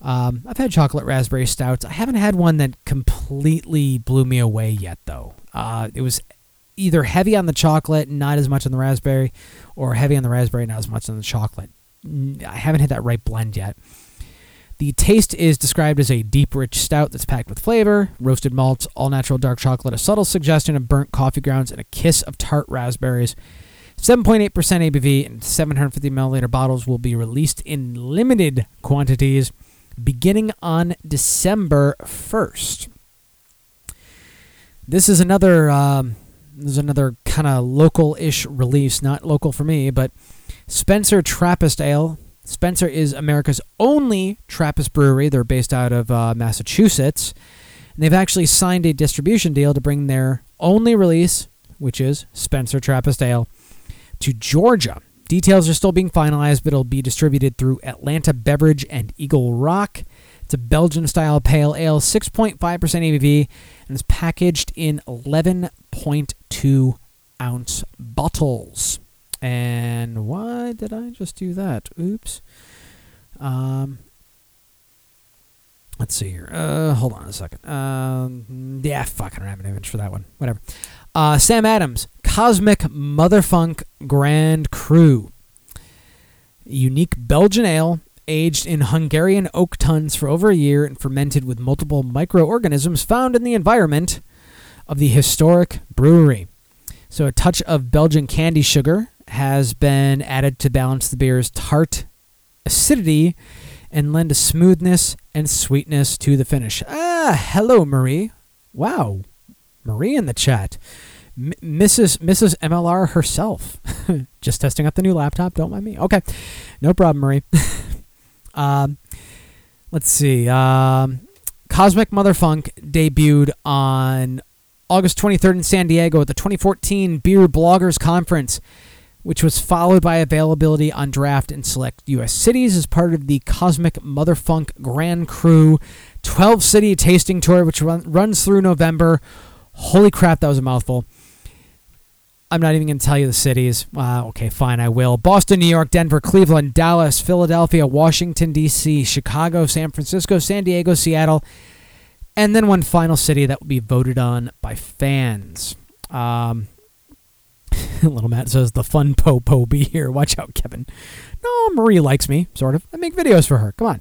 Um, I've had chocolate raspberry stouts. I haven't had one that completely blew me away yet, though. Uh, it was either heavy on the chocolate, not as much on the raspberry, or heavy on the raspberry, not as much on the chocolate. I haven't had that right blend yet. The taste is described as a deep, rich stout that's packed with flavor, roasted malts, all natural dark chocolate, a subtle suggestion of burnt coffee grounds, and a kiss of tart raspberries. 7.8% ABV and 750 milliliter bottles will be released in limited quantities beginning on December 1st. This is another um, this is another kind of local-ish release, not local for me, but Spencer Trappist Ale Spencer is America's only Trappist brewery. They're based out of uh, Massachusetts. And they've actually signed a distribution deal to bring their only release, which is Spencer Trappist Ale, to Georgia. Details are still being finalized, but it'll be distributed through Atlanta Beverage and Eagle Rock. It's a Belgian style pale ale, 6.5% ABV, and it's packaged in 11.2 ounce bottles. And why did I just do that? Oops. Um, let's see here. Uh, hold on a second. Um, yeah, fuck, I don't have an image for that one. Whatever. Uh, Sam Adams, Cosmic Motherfunk Grand Cru. Unique Belgian ale, aged in Hungarian oak tuns for over a year and fermented with multiple microorganisms found in the environment of the historic brewery. So, a touch of Belgian candy sugar has been added to balance the beer's tart acidity and lend a smoothness and sweetness to the finish. Ah, hello, Marie. Wow, Marie in the chat. M- Mrs. Mrs. MLR herself. Just testing out the new laptop. Don't mind me. Okay, no problem, Marie. um, let's see. Um, Cosmic Motherfunk debuted on August 23rd in San Diego at the 2014 Beer Bloggers Conference which was followed by availability on draft in select U.S. cities as part of the Cosmic Motherfunk Grand Cru 12 city tasting tour, which run, runs through November. Holy crap, that was a mouthful. I'm not even going to tell you the cities. Uh, okay, fine, I will. Boston, New York, Denver, Cleveland, Dallas, Philadelphia, Washington, D.C., Chicago, San Francisco, San Diego, Seattle, and then one final city that will be voted on by fans. Um, Little Matt says the fun po po be here. Watch out, Kevin. No, Marie likes me, sort of. I make videos for her. Come on.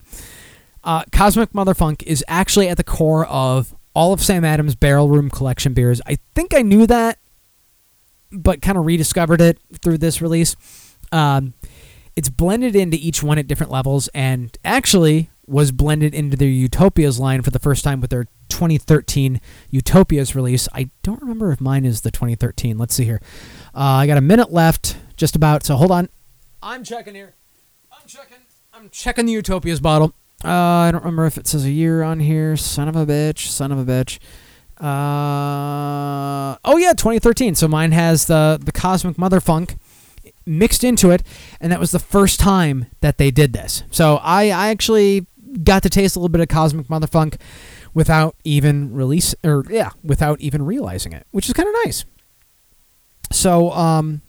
Uh, Cosmic Motherfunk is actually at the core of all of Sam Adams' Barrel Room collection beers. I think I knew that, but kind of rediscovered it through this release. Um, it's blended into each one at different levels, and actually was blended into their Utopias line for the first time with their 2013 Utopias release. I don't remember if mine is the 2013. Let's see here. Uh, I got a minute left, just about. So hold on. I'm checking here. I'm checking. I'm checking the Utopia's bottle. Uh, I don't remember if it says a year on here. Son of a bitch. Son of a bitch. Uh, oh yeah, 2013. So mine has the the Cosmic Motherfunk mixed into it, and that was the first time that they did this. So I I actually got to taste a little bit of Cosmic Motherfunk without even release or yeah, without even realizing it, which is kind of nice. So um,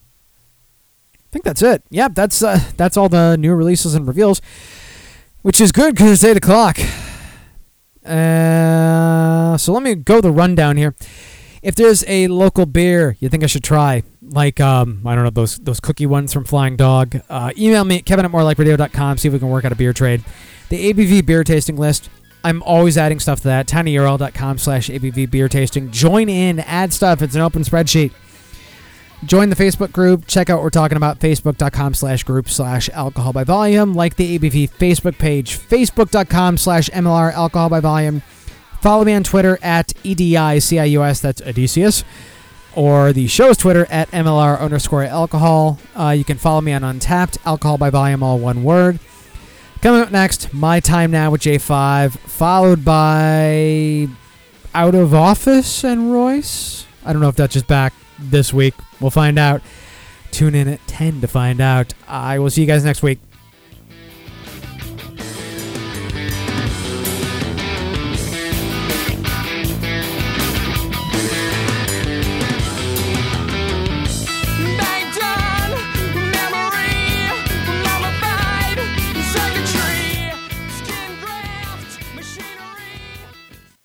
I think that's it. Yep, that's uh, that's all the new releases and reveals, which is good because it's eight o'clock. Uh, so let me go the rundown here. If there's a local beer you think I should try, like um, I don't know those those cookie ones from Flying Dog, uh, email me at kevin at morelikeradio.com. See if we can work out a beer trade. The ABV beer tasting list. I'm always adding stuff to that. tinyurl.com slash ABV beer tasting. Join in, add stuff. It's an open spreadsheet. Join the Facebook group. Check out what we're talking about. Facebook.com slash group slash alcohol by volume. Like the ABV Facebook page. Facebook.com slash MLR alcohol by volume. Follow me on Twitter at EDICIUS. That's Odysseus. Or the show's Twitter at MLR underscore alcohol. Uh, you can follow me on Untappd. Alcohol by volume, all one word. Coming up next, My Time Now with J5. Followed by Out of Office and Royce. I don't know if that's just back this week. We'll find out. Tune in at 10 to find out. I will see you guys next week.